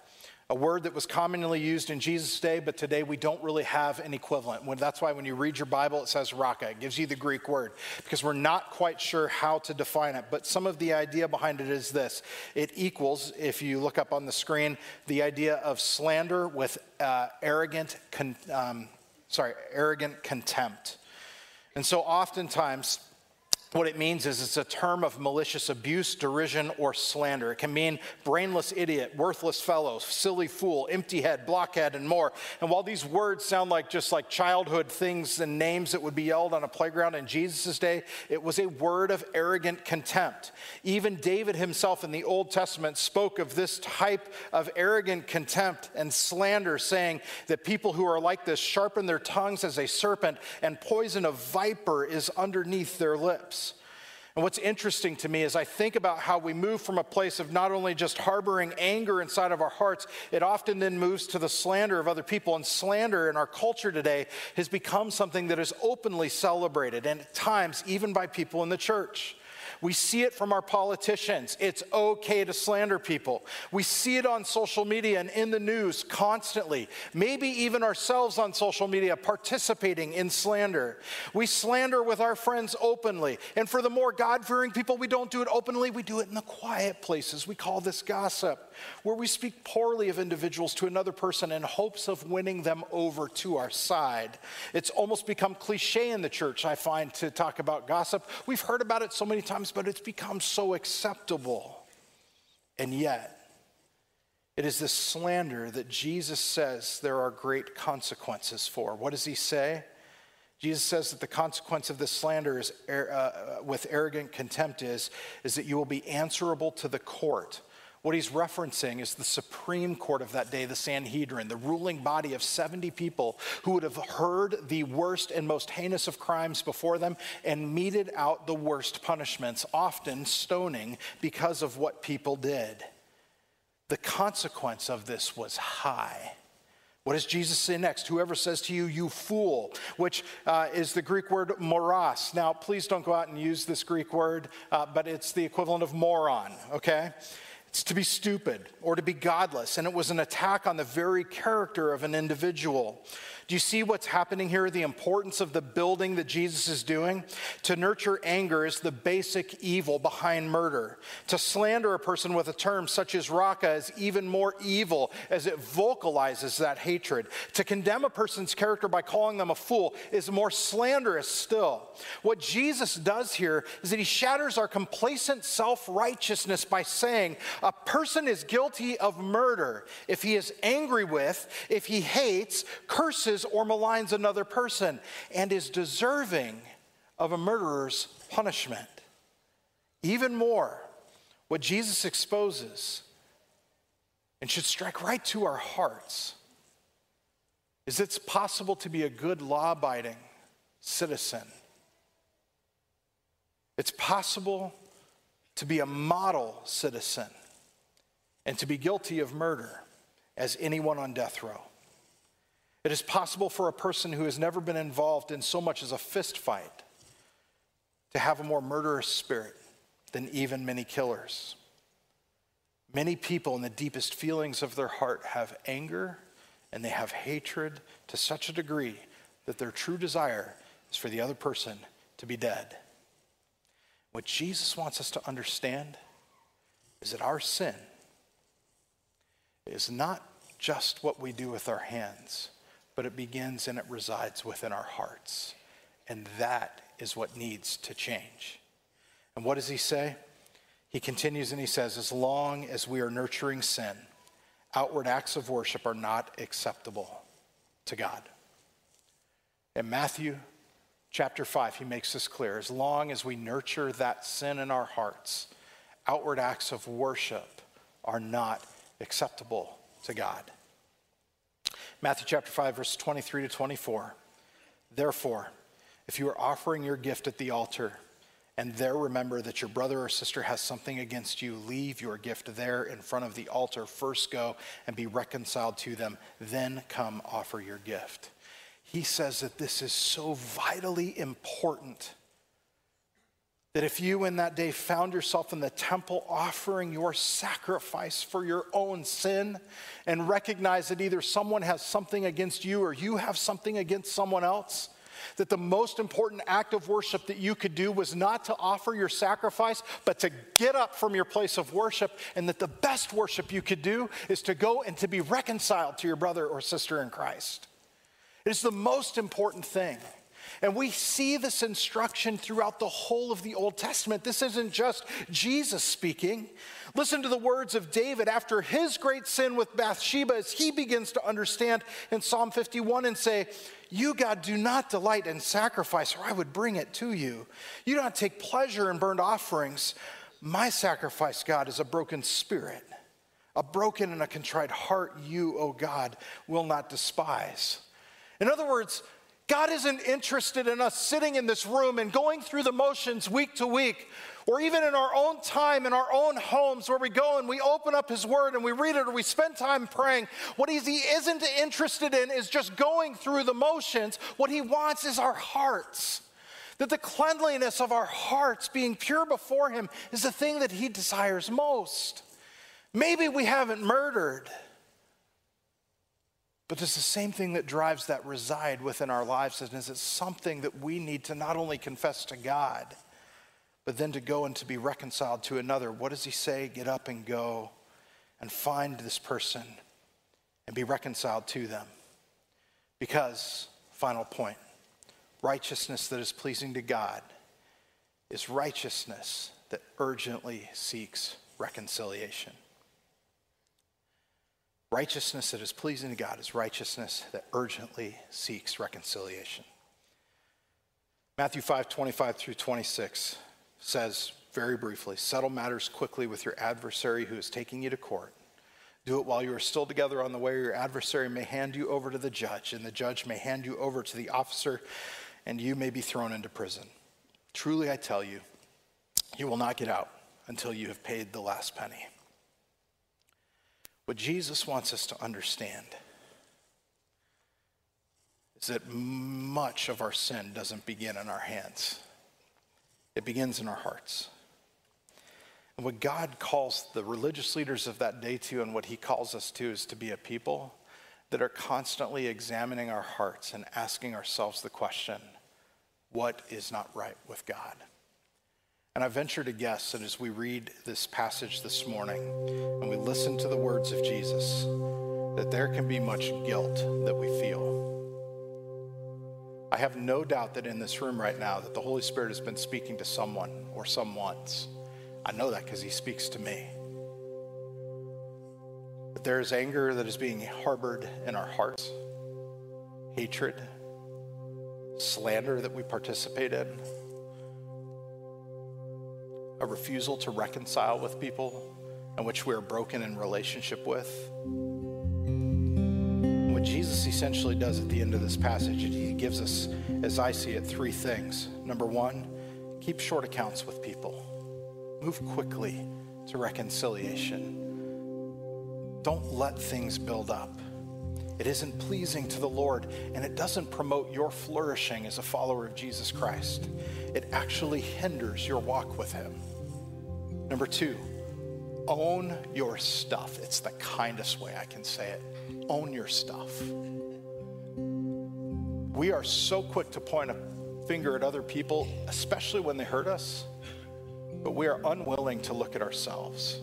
a word that was commonly used in Jesus' day, but today we don't really have an equivalent. That's why when you read your Bible, it says raka. It gives you the Greek word because we're not quite sure how to define it. But some of the idea behind it is this it equals, if you look up on the screen, the idea of slander with uh, arrogant, con- um, sorry, arrogant contempt. And so oftentimes, what it means is it's a term of malicious abuse, derision, or slander. It can mean brainless idiot, worthless fellow, silly fool, empty head, blockhead, and more. And while these words sound like just like childhood things and names that would be yelled on a playground in Jesus' day, it was a word of arrogant contempt. Even David himself in the Old Testament spoke of this type of arrogant contempt and slander, saying that people who are like this sharpen their tongues as a serpent, and poison of viper is underneath their lips. And what's interesting to me is I think about how we move from a place of not only just harboring anger inside of our hearts, it often then moves to the slander of other people. And slander in our culture today has become something that is openly celebrated, and at times even by people in the church. We see it from our politicians. It's okay to slander people. We see it on social media and in the news constantly. Maybe even ourselves on social media participating in slander. We slander with our friends openly. And for the more God fearing people, we don't do it openly, we do it in the quiet places. We call this gossip, where we speak poorly of individuals to another person in hopes of winning them over to our side. It's almost become cliche in the church, I find, to talk about gossip. We've heard about it so many times but it's become so acceptable. And yet, it is this slander that Jesus says there are great consequences for. What does he say? Jesus says that the consequence of this slander is, uh, with arrogant contempt is, is that you will be answerable to the court. What he's referencing is the Supreme Court of that day, the Sanhedrin, the ruling body of 70 people who would have heard the worst and most heinous of crimes before them and meted out the worst punishments, often stoning because of what people did. The consequence of this was high. What does Jesus say next? Whoever says to you, you fool, which uh, is the Greek word moros. Now, please don't go out and use this Greek word, uh, but it's the equivalent of moron, okay? It's to be stupid or to be godless, and it was an attack on the very character of an individual. Do you see what's happening here? The importance of the building that Jesus is doing? To nurture anger is the basic evil behind murder. To slander a person with a term such as raka is even more evil as it vocalizes that hatred. To condemn a person's character by calling them a fool is more slanderous still. What Jesus does here is that he shatters our complacent self righteousness by saying a person is guilty of murder if he is angry with, if he hates, curses, or maligns another person and is deserving of a murderer's punishment. Even more, what Jesus exposes and should strike right to our hearts is it's possible to be a good law abiding citizen. It's possible to be a model citizen and to be guilty of murder as anyone on death row. It is possible for a person who has never been involved in so much as a fist fight to have a more murderous spirit than even many killers. Many people, in the deepest feelings of their heart, have anger and they have hatred to such a degree that their true desire is for the other person to be dead. What Jesus wants us to understand is that our sin is not just what we do with our hands, but it begins and it resides within our hearts. And that is what needs to change. And what does he say? He continues and he says, as long as we are nurturing sin, outward acts of worship are not acceptable to God. In Matthew chapter 5, he makes this clear. As long as we nurture that sin in our hearts, outward acts of worship are not acceptable to God. Matthew chapter 5, verse 23 to 24. Therefore, if you are offering your gift at the altar, and there remember that your brother or sister has something against you, leave your gift there in front of the altar. First go and be reconciled to them, then come offer your gift. He says that this is so vitally important that if you in that day found yourself in the temple offering your sacrifice for your own sin and recognize that either someone has something against you or you have something against someone else, that the most important act of worship that you could do was not to offer your sacrifice, but to get up from your place of worship, and that the best worship you could do is to go and to be reconciled to your brother or sister in Christ. It is the most important thing. And we see this instruction throughout the whole of the Old Testament. This isn't just Jesus speaking. Listen to the words of David after his great sin with Bathsheba as he begins to understand in Psalm 51 and say, You, God, do not delight in sacrifice, or I would bring it to you. You do not take pleasure in burnt offerings. My sacrifice, God, is a broken spirit. A broken and a contrite heart, you, O God, will not despise. In other words, God isn't interested in us sitting in this room and going through the motions week to week, or even in our own time, in our own homes, where we go and we open up His Word and we read it or we spend time praying. What He isn't interested in is just going through the motions. What He wants is our hearts. That the cleanliness of our hearts, being pure before Him, is the thing that He desires most. Maybe we haven't murdered. But it's the same thing that drives that reside within our lives? And is it something that we need to not only confess to God, but then to go and to be reconciled to another? What does he say? Get up and go and find this person and be reconciled to them. Because, final point, righteousness that is pleasing to God is righteousness that urgently seeks reconciliation. Righteousness that is pleasing to God is righteousness that urgently seeks reconciliation. Matthew 5 25 through 26 says very briefly settle matters quickly with your adversary who is taking you to court. Do it while you are still together on the way, your adversary may hand you over to the judge, and the judge may hand you over to the officer, and you may be thrown into prison. Truly, I tell you, you will not get out until you have paid the last penny. What Jesus wants us to understand is that much of our sin doesn't begin in our hands, it begins in our hearts. And what God calls the religious leaders of that day to, and what He calls us to, is to be a people that are constantly examining our hearts and asking ourselves the question what is not right with God? And I venture to guess that as we read this passage this morning and we listen to the words of Jesus, that there can be much guilt that we feel. I have no doubt that in this room right now that the Holy Spirit has been speaking to someone or someone's. I know that because he speaks to me. That there is anger that is being harbored in our hearts, hatred, slander that we participate in a refusal to reconcile with people in which we are broken in relationship with. What Jesus essentially does at the end of this passage, he gives us, as I see it, three things. Number one, keep short accounts with people, move quickly to reconciliation. Don't let things build up. It isn't pleasing to the Lord, and it doesn't promote your flourishing as a follower of Jesus Christ. It actually hinders your walk with Him. Number two, own your stuff. It's the kindest way I can say it. Own your stuff. We are so quick to point a finger at other people, especially when they hurt us, but we are unwilling to look at ourselves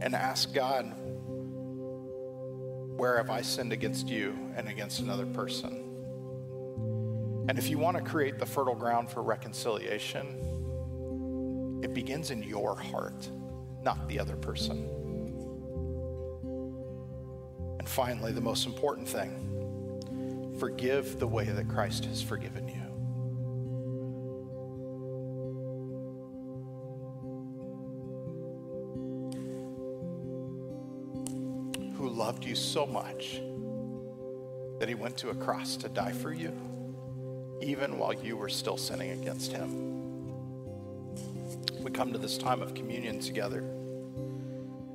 and ask God, where have I sinned against you and against another person? And if you want to create the fertile ground for reconciliation, it begins in your heart, not the other person. And finally, the most important thing forgive the way that Christ has forgiven you. Who loved you so much that he went to a cross to die for you, even while you were still sinning against him. We come to this time of communion together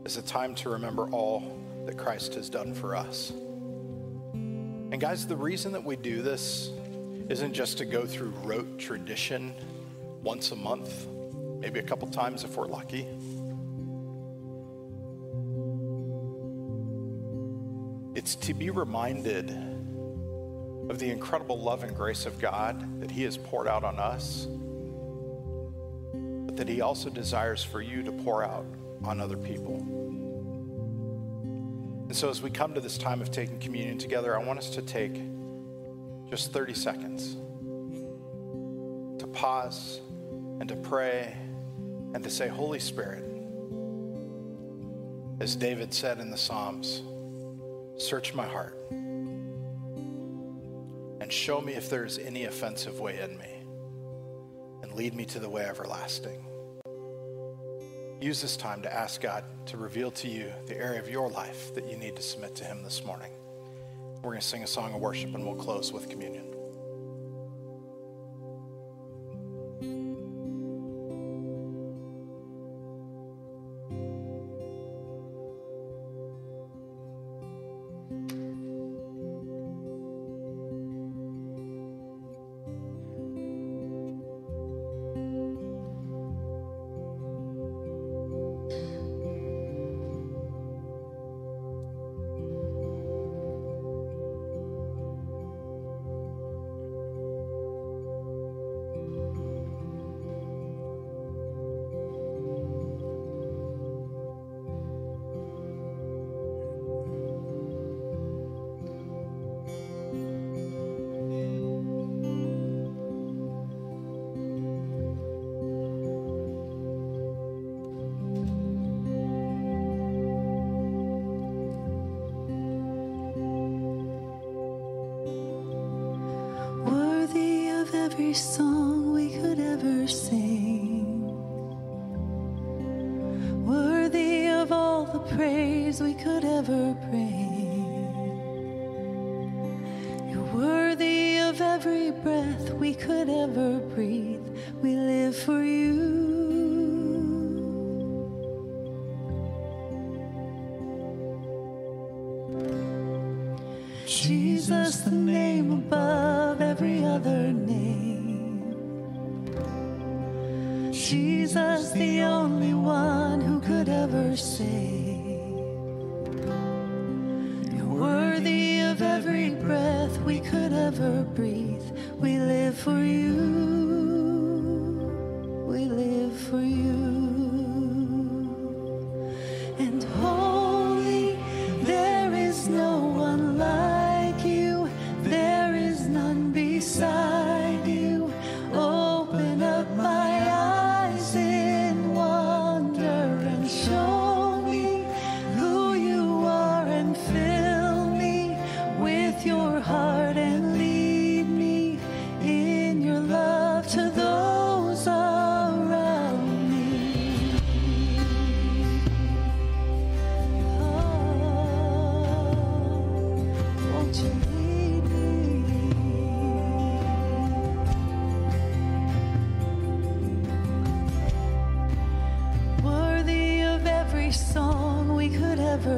as a time to remember all that Christ has done for us. And guys, the reason that we do this isn't just to go through rote tradition once a month, maybe a couple times if we're lucky. It's to be reminded of the incredible love and grace of God that He has poured out on us, but that He also desires for you to pour out on other people. And so, as we come to this time of taking communion together, I want us to take just 30 seconds to pause and to pray and to say, Holy Spirit, as David said in the Psalms, Search my heart and show me if there is any offensive way in me lead me to the way everlasting. Use this time to ask God to reveal to you the area of your life that you need to submit to Him this morning. We're going to sing a song of worship and we'll close with communion.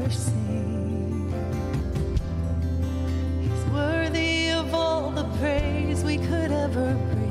He's worthy of all the praise we could ever bring.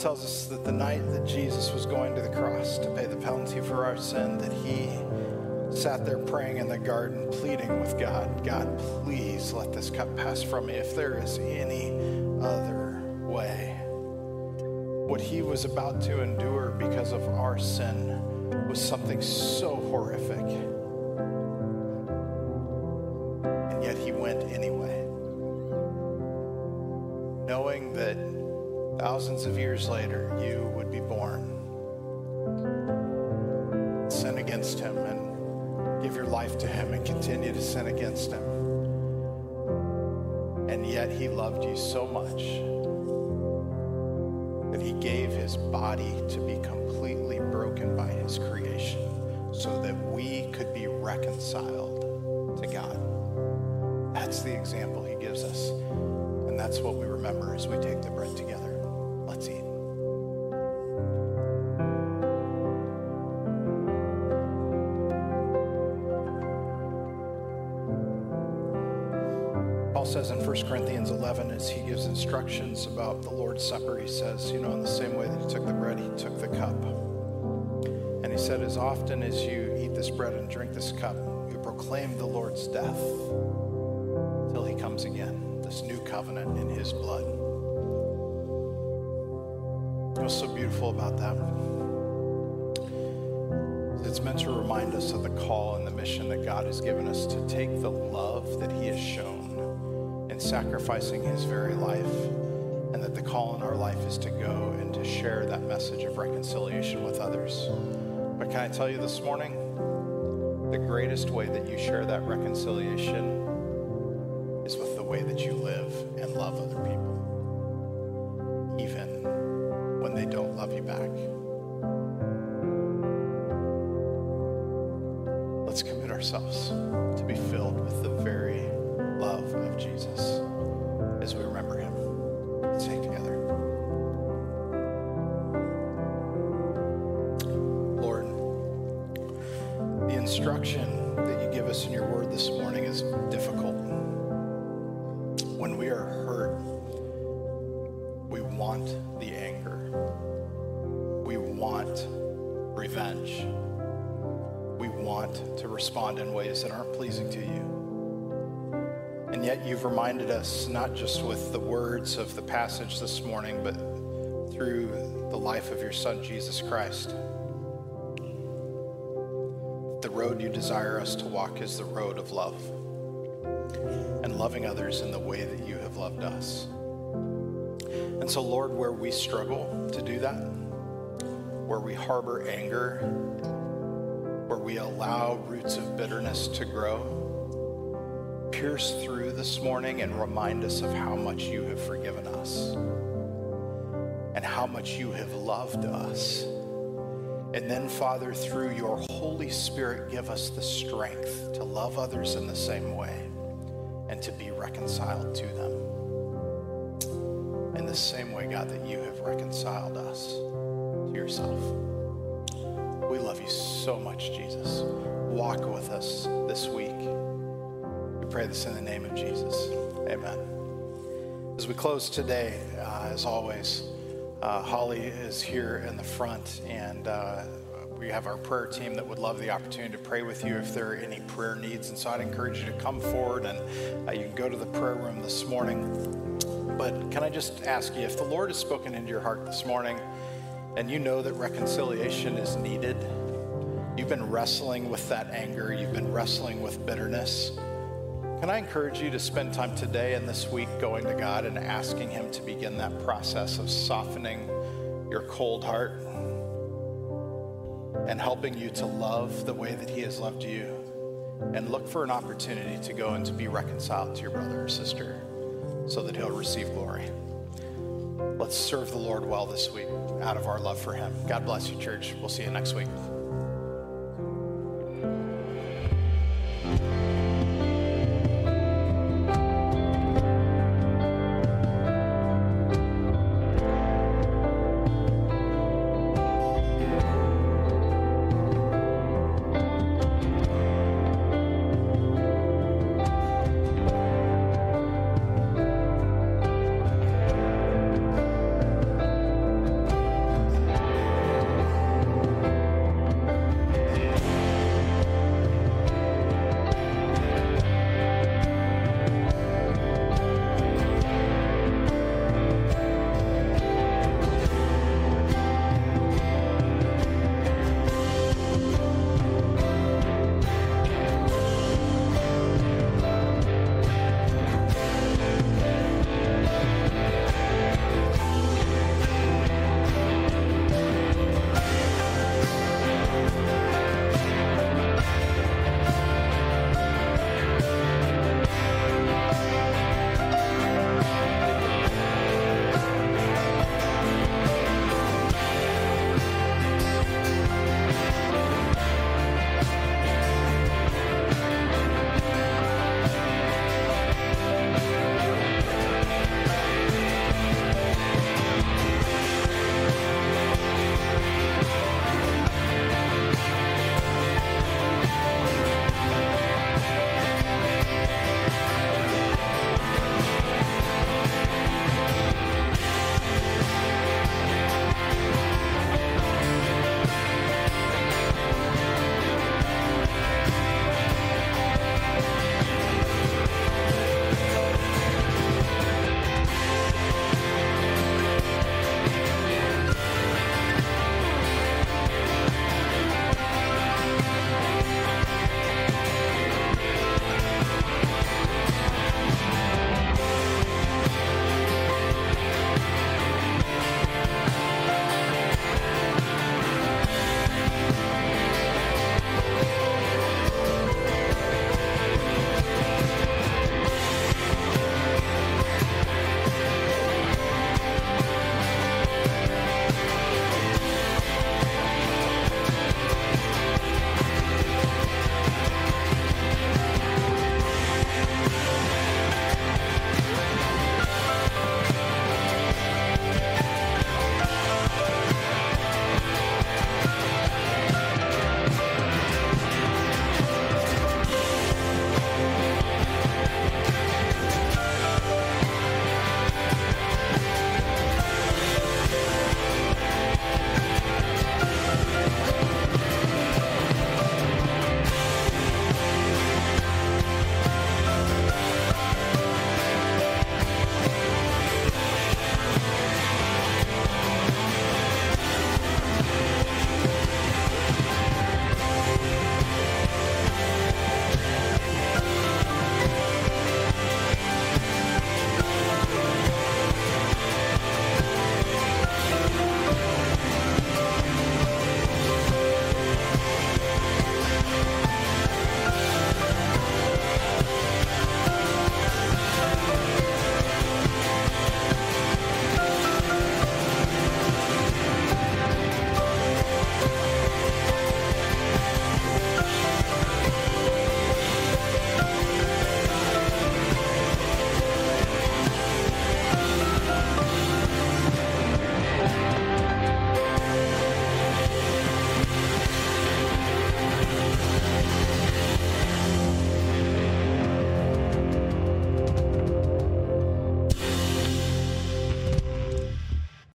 Tells us that the night that Jesus was going to the cross to pay the penalty for our sin, that he sat there praying in the garden, pleading with God, God, please let this cup pass from me. If there is any other way, what he was about to endure because of our sin was something so horrific. Thousands of years later you would be born, sin against him, and give your life to him and continue to sin against him. And yet he loved you so much that he gave his body to be completely broken by his creation so that we could be reconciled to God. That's the example he gives us. And that's what we remember as we take the bread together. 1 Corinthians 11, as he gives instructions about the Lord's Supper, he says, you know, in the same way that he took the bread, he took the cup. And he said, as often as you eat this bread and drink this cup, you proclaim the Lord's death till he comes again, this new covenant in his blood. What's so beautiful about that? It's meant to remind us of the call and the mission that God has given us to take the love that he has shown in sacrificing his very life, and that the call in our life is to go and to share that message of reconciliation with others. But can I tell you this morning, the greatest way that you share that reconciliation us, not just with the words of the passage this morning, but through the life of your Son, Jesus Christ. The road you desire us to walk is the road of love and loving others in the way that you have loved us. And so, Lord, where we struggle to do that, where we harbor anger, where we allow roots of bitterness to grow, pierce through this morning and remind us of how much you have forgiven us and how much you have loved us. And then, Father, through your Holy Spirit, give us the strength to love others in the same way and to be reconciled to them. In the same way, God, that you have reconciled us to yourself. We love you so much, Jesus. Walk with us this week. Pray this in the name of Jesus. Amen. As we close today, uh, as always, uh, Holly is here in the front, and uh, we have our prayer team that would love the opportunity to pray with you if there are any prayer needs. And so I'd encourage you to come forward, and uh, you can go to the prayer room this morning. But can I just ask you if the Lord has spoken into your heart this morning, and you know that reconciliation is needed, you've been wrestling with that anger, you've been wrestling with bitterness. Can I encourage you to spend time today and this week going to God and asking Him to begin that process of softening your cold heart and helping you to love the way that He has loved you? And look for an opportunity to go and to be reconciled to your brother or sister so that He'll receive glory. Let's serve the Lord well this week out of our love for Him. God bless you, church. We'll see you next week.